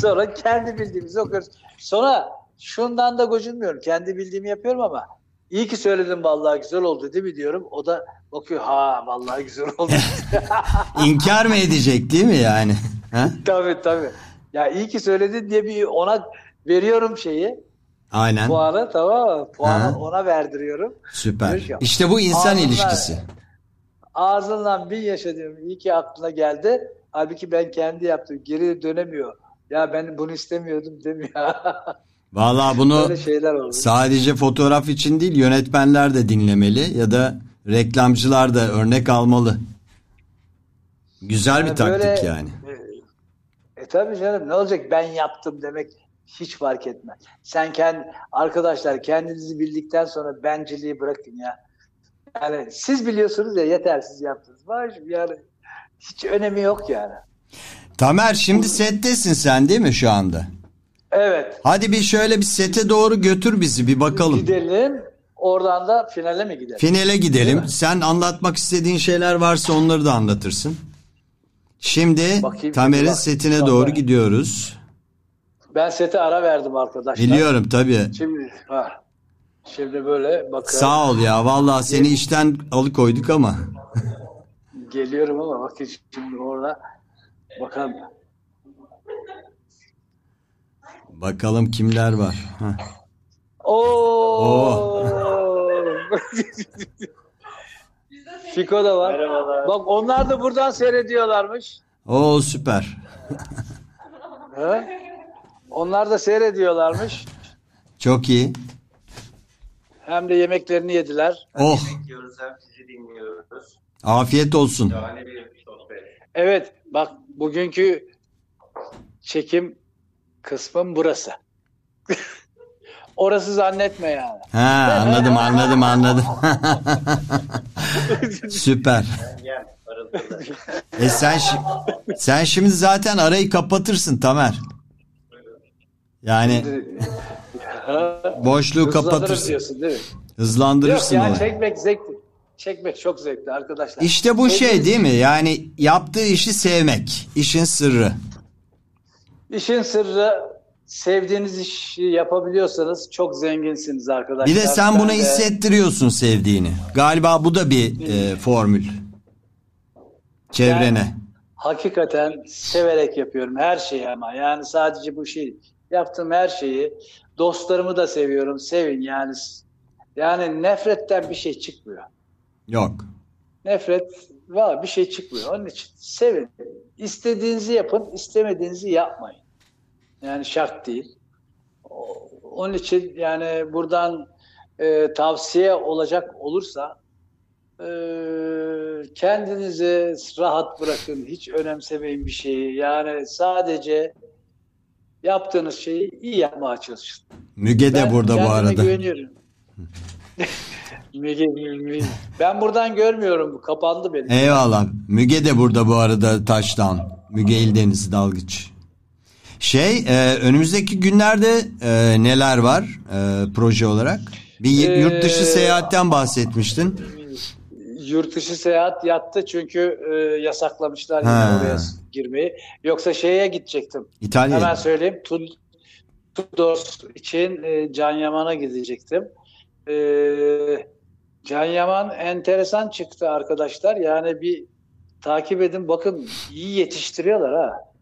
[SPEAKER 4] Sonra kendi bildiğimizi okuyoruz. Sonra şundan da gocunmuyorum. Kendi bildiğimi yapıyorum ama iyi ki söyledim vallahi güzel oldu değil mi diyorum. O da bakıyor ha vallahi güzel oldu.
[SPEAKER 2] İnkar mı edecek değil mi yani? Ha?
[SPEAKER 4] tabii tabii. Ya iyi ki söyledin diye bir ona veriyorum şeyi.
[SPEAKER 2] Aynen.
[SPEAKER 4] Puanı tamam mı? Puanı
[SPEAKER 2] Ha.
[SPEAKER 4] ona verdiriyorum.
[SPEAKER 2] Süper.
[SPEAKER 4] Ki,
[SPEAKER 2] İşte bu insan
[SPEAKER 4] ağzından-
[SPEAKER 2] ilişkisi.
[SPEAKER 4] Ağzından bin yaşa diyorum. İyi ki aklına geldi. Halbuki ben kendi yaptım. Geri dönemiyor. Ya ben bunu istemiyordum demiyor.
[SPEAKER 2] Vallahi bunu sadece fotoğraf için değil yönetmenler de dinlemeli ya da reklamcılar da örnek almalı. Güzel bir
[SPEAKER 4] Yani
[SPEAKER 2] taktik
[SPEAKER 4] böyle-
[SPEAKER 2] yani.
[SPEAKER 4] E, e tabii canım ne olacak ben yaptım demek hiç fark etmez. Sen kendi arkadaşlar kendinizi bildikten sonra benciliği bırakın ya. Yani siz biliyorsunuz ya yeter siz yaptınız. Var yani hiç önemi yok yani.
[SPEAKER 2] Tamer şimdi settesin sen değil mi şu anda?
[SPEAKER 4] Evet.
[SPEAKER 2] Hadi bir şöyle bir sete doğru götür bizi bir bakalım.
[SPEAKER 4] Gidelim. Oradan da finale mi gidelim?
[SPEAKER 2] Finale gidelim. Sen anlatmak istediğin şeyler varsa onları da anlatırsın. Şimdi Tamer'in setine doğru gidiyoruz.
[SPEAKER 4] Ben sete ara verdim arkadaşlar.
[SPEAKER 2] Biliyorum tabii.
[SPEAKER 4] Şimdi ha. Şimdi böyle bakın.
[SPEAKER 2] Sağ ol ya. Vallahi seni işten alıkoyduk ama.
[SPEAKER 4] Geliyorum ama bakın şimdi orada bakalım.
[SPEAKER 2] Bakalım kimler var. Heh.
[SPEAKER 4] Oo. Fiko da var. Bak onlar da buradan seyrediyorlarmış.
[SPEAKER 2] Oo süper.
[SPEAKER 4] Ha? Onlar da seyrediyorlarmış.
[SPEAKER 2] Çok iyi.
[SPEAKER 4] Hem de yemeklerini yediler.
[SPEAKER 2] Oh
[SPEAKER 5] Dinliyoruz hem sizi dinliyoruz.
[SPEAKER 2] afiyet olsun.
[SPEAKER 5] Şahane bir sohbet.
[SPEAKER 4] Evet bak bugünkü çekim kısmım burası. Orası zannetme yani.
[SPEAKER 2] Ha anladım anladım anladım. süper. E sen sen şimdi zaten arayı kapatırsın Tamer. Yani
[SPEAKER 4] Ha?
[SPEAKER 2] boşluğu kapatırsın.
[SPEAKER 4] diyorsun değil mi? Yok
[SPEAKER 2] Hızlandırırsın
[SPEAKER 4] ya
[SPEAKER 2] onu.
[SPEAKER 4] çekmek zevkli. Çekmek çok zevkli arkadaşlar.
[SPEAKER 2] İşte bu şey
[SPEAKER 4] Sevdiğiniz-
[SPEAKER 2] değil mi? Yani yaptığı işi sevmek. işin sırrı.
[SPEAKER 4] İşin sırrı sevdiğiniz işi yapabiliyorsanız çok zenginsiniz arkadaşlar.
[SPEAKER 2] Bir de sen
[SPEAKER 4] Ben
[SPEAKER 2] bunu
[SPEAKER 4] de-
[SPEAKER 2] hissettiriyorsun sevdiğini. Galiba bu da bir e, formül. Çevrene.
[SPEAKER 4] Hakikaten severek yapıyorum her şeyi ama yani sadece bu şey yaptığım her şeyi dostlarımı da seviyorum sevin yani yani nefretten bir şey çıkmıyor.
[SPEAKER 2] Yok.
[SPEAKER 4] Nefret var bir şey çıkmıyor. Onun için sevin. İstediğinizi yapın, istemediğinizi yapmayın. Yani şart değil. Onun için yani buradan e, tavsiye olacak olursa e, kendinizi rahat bırakın. Hiç önemsemeyin bir şeyi. Yani sadece yaptığınız şeyi iyi yapmaya çalışın.
[SPEAKER 2] Müge de
[SPEAKER 4] Ben
[SPEAKER 2] burada bu arada.
[SPEAKER 4] güveniyorum. Müge, Müge. Ben buradan görmüyorum. Kapandı benim.
[SPEAKER 2] Eyvallah. Müge de burada bu arada Taştan. Müge İldeniz Dalgıç. Şey e, önümüzdeki günlerde e, neler var e, proje olarak? Bir
[SPEAKER 4] Ee,
[SPEAKER 2] yurt dışı seyahatten bahsetmiştin.
[SPEAKER 4] Yurt dışı seyahat yattı çünkü e, yasaklamışlar yine oraya girmeyi. Yoksa şeye gidecektim.
[SPEAKER 2] İtalya.
[SPEAKER 4] Hemen söyleyeyim. Tud- Tudor için e, Can Yaman'a gidecektim. E, Can Yaman enteresan çıktı arkadaşlar. Yani bir takip edin bakın iyi yetiştiriyorlar ha.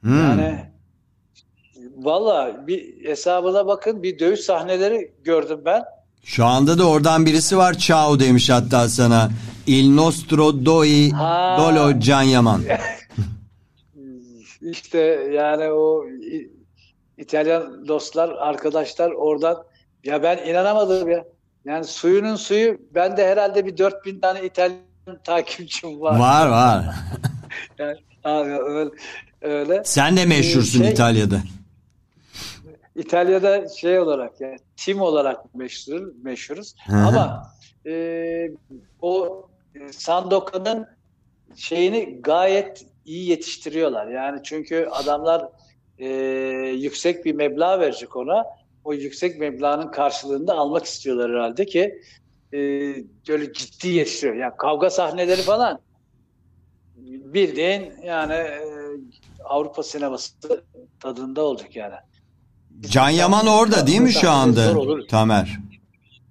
[SPEAKER 2] Hmm.
[SPEAKER 4] Yani valla bir hesabına bakın bir dövüş sahneleri gördüm ben.
[SPEAKER 2] Şu anda da oradan birisi var. Ciao demiş hatta sana. Il nostro doi
[SPEAKER 4] Ha.
[SPEAKER 2] dolo Can Yaman.
[SPEAKER 4] İşte yani o İtalyan dostlar, arkadaşlar oradan ya ben inanamadım ya. Yani suyunun suyu bende herhalde bir 4000 tane İtalyan takipçim var.
[SPEAKER 2] Var var.
[SPEAKER 4] Yani, abi öyle, öyle.
[SPEAKER 2] Sen de meşhursun
[SPEAKER 4] Şey-
[SPEAKER 2] İtalya'da.
[SPEAKER 4] İtalya'da şey olarak yani tim olarak meşhur meşhuruz.
[SPEAKER 2] Hı hı.
[SPEAKER 4] Ama e, o e, Sandoka'nın şeyini gayet iyi yetiştiriyorlar. Yani çünkü adamlar e, yüksek bir meblağ verecek ona. O yüksek meblağın karşılığında almak istiyorlar herhalde ki e, böyle ciddi yetiştiriyor. Yani kavga sahneleri falan bildiğin yani e, Avrupa sineması tadında olacak yani.
[SPEAKER 2] Can Yaman orada değil mi şu anda. Tamer?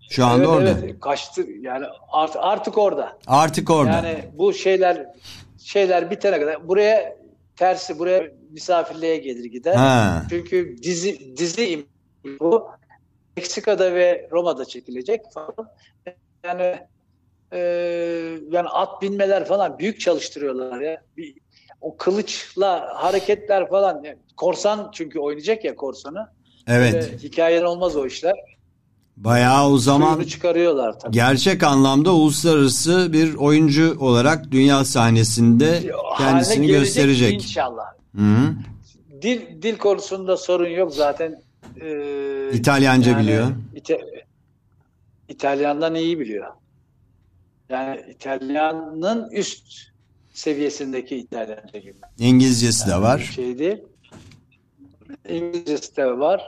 [SPEAKER 2] Şu anda
[SPEAKER 4] evet,
[SPEAKER 2] orada.
[SPEAKER 4] Evet, kaçtı yani art- artık orada.
[SPEAKER 2] Artık orada.
[SPEAKER 4] Yani bu şeyler şeyler bitene kadar buraya tersi buraya misafirliğe gelir gider.
[SPEAKER 2] Ha.
[SPEAKER 4] Çünkü dizi dizi bu Meksika'da ve Roma'da çekilecek falan. Yani e, yani at binmeler falan büyük çalıştırıyorlar ya. Bir, o kılıçla hareketler falan. Yani korsan çünkü oynayacak ya korsanı.
[SPEAKER 2] Evet.
[SPEAKER 4] Böyle hikayen olmaz o işler.
[SPEAKER 2] Bayağı o zaman
[SPEAKER 4] Suyunu çıkarıyorlar tabii.
[SPEAKER 2] gerçek anlamda uluslararası bir oyuncu olarak dünya sahnesinde kendisini gösterecek.
[SPEAKER 4] İnşallah.
[SPEAKER 2] Hı-hı.
[SPEAKER 4] Dil dil konusunda sorun yok zaten. Ee,
[SPEAKER 2] İtalyanca biliyor.
[SPEAKER 4] İta- İtalyandan iyi biliyor. Yani İtalyanın üst seviyesindeki İtalyanca gibi.
[SPEAKER 2] İngilizcesi de var.
[SPEAKER 4] Şey değil. İngilizcesi de var.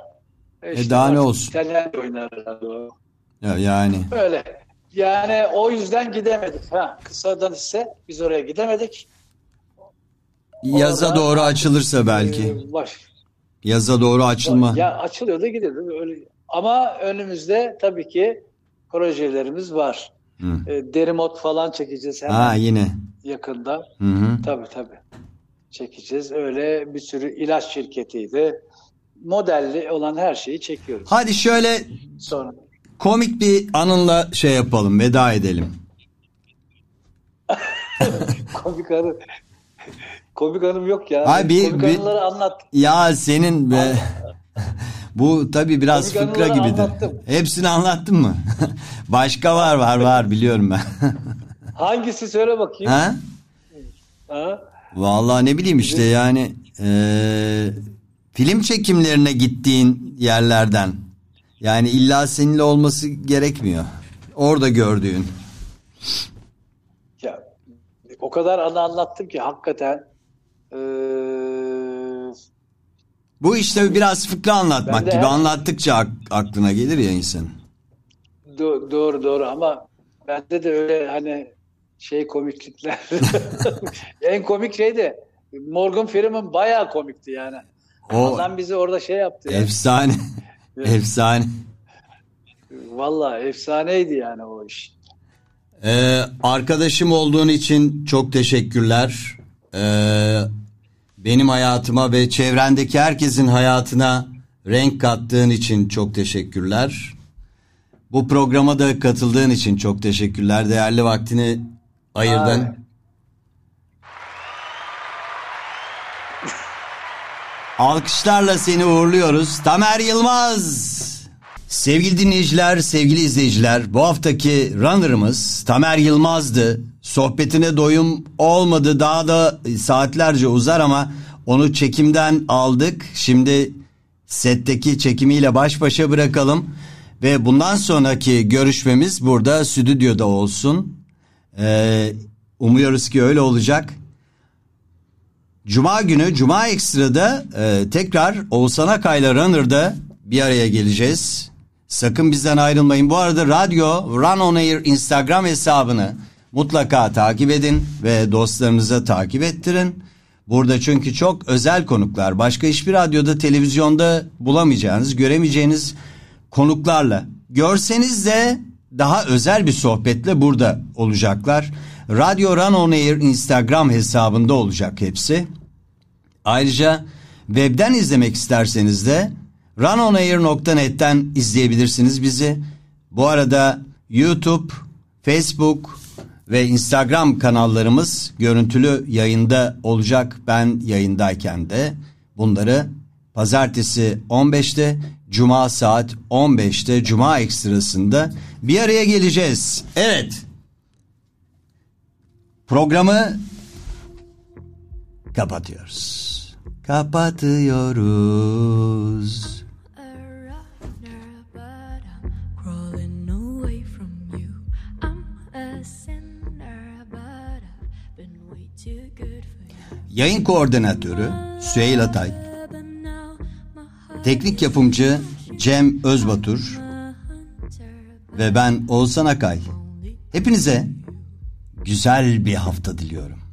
[SPEAKER 2] E daha ne olsun?
[SPEAKER 4] İtalyanca oynar herhalde.
[SPEAKER 2] Ya- Yani
[SPEAKER 4] Öyle. Yani o yüzden gidemedik. Ha, kısadan ise biz oraya gidemedik.
[SPEAKER 2] yaza
[SPEAKER 4] Orada-
[SPEAKER 2] doğru açılırsa belki.
[SPEAKER 4] Ee, baş,
[SPEAKER 2] Yaza doğru açılma.
[SPEAKER 4] Ya açılıyor da gidiyor. Öyle. Ama önümüzde tabii ki projelerimiz var.
[SPEAKER 2] Hı.
[SPEAKER 4] E, Derimot falan çekeceğiz hemen
[SPEAKER 2] Ha yine.
[SPEAKER 4] Yakında.
[SPEAKER 2] Hı hı.
[SPEAKER 4] Tabii tabii. Çekeceğiz. Öyle bir sürü ilaç şirketiydi. Modelli olan her şeyi çekiyoruz.
[SPEAKER 2] Hadi şöyle
[SPEAKER 4] Sonra
[SPEAKER 2] komik bir anınla şey yapalım, veda edelim.
[SPEAKER 4] komik hanım komik hanım yok ya.
[SPEAKER 2] Ay, bir-
[SPEAKER 4] komik
[SPEAKER 2] bir-
[SPEAKER 4] hanımları anlat.
[SPEAKER 2] Ya senin be bu tabii biraz
[SPEAKER 4] Komik
[SPEAKER 2] fıkra
[SPEAKER 4] anıları
[SPEAKER 2] gibidir.
[SPEAKER 4] anlattım.
[SPEAKER 2] Hepsini anlattın mı? Başka var var var biliyorum ben.
[SPEAKER 4] Hangisi söyle bakayım.
[SPEAKER 2] ha?
[SPEAKER 4] Ha?
[SPEAKER 2] Vallahi ne bileyim işte yani eee, film çekimlerine gittiğin yerlerden. Yani illa seninle olması gerekmiyor. Orada gördüğün.
[SPEAKER 4] Ya o kadar anı anlattım ki hakikaten eee,
[SPEAKER 2] Bu işte biraz fıkra anlatmak gibi
[SPEAKER 4] her-
[SPEAKER 2] anlattıkça ak- aklına gelir ya insanın.
[SPEAKER 4] Do- doğru doğru ama bende de öyle hani şey komiklikler. en komik şey de Morgan Freeman bayağı komikti yani.
[SPEAKER 2] O
[SPEAKER 4] Adam bizi orada şey yaptı. Yani.
[SPEAKER 2] efsane. efsane.
[SPEAKER 4] Vallahi efsaneydi yani o iş.
[SPEAKER 2] Ee, arkadaşım olduğun için çok teşekkürler. Ee, benim hayatıma ve çevrendeki herkesin hayatına renk kattığın için çok teşekkürler. Bu programa da katıldığın için çok teşekkürler. Değerli vaktini ayırdın.
[SPEAKER 4] Abi.
[SPEAKER 2] Alkışlarla seni uğurluyoruz. Tamer Yılmaz. Sevgili dinleyiciler, sevgili izleyiciler, bu haftaki runner'ımız Tamer Yılmaz'dı. Sohbetine doyum olmadı. Daha da saatlerce uzar ama onu çekimden aldık. Şimdi setteki çekimiyle baş başa bırakalım. Ve bundan sonraki görüşmemiz burada stüdyoda olsun. Ee, umuyoruz ki öyle olacak. Cuma günü Cuma Ekstra'da e, tekrar Oğuzhan Akay'la Runner'da bir araya geleceğiz. Sakın bizden ayrılmayın. Bu arada radyo Run On Air Instagram hesabını mutlaka takip edin ve dostlarınıza takip ettirin. Burada çünkü çok özel konuklar, başka hiçbir radyoda, televizyonda bulamayacağınız, göremeyeceğiniz konuklarla, görseniz de daha özel bir sohbetle burada olacaklar. Radyo Run On Air Instagram hesabında olacak hepsi. Ayrıca webden izlemek isterseniz de runonair.net'ten izleyebilirsiniz bizi. Bu arada YouTube, Facebook ve Instagram kanallarımız görüntülü yayında olacak ben yayındayken de bunları
[SPEAKER 3] pazartesi 15'te Cuma saat 15'te Cuma ekstrasında bir araya geleceğiz. Evet. Programı kapatıyoruz. Kapatıyoruz. Yayın koordinatörü Süheyl Atay. Teknik yapımcı Cem Özbatur ve ben Oğuzhan Akay. Hepinize güzel bir hafta diliyorum.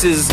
[SPEAKER 6] this
[SPEAKER 1] is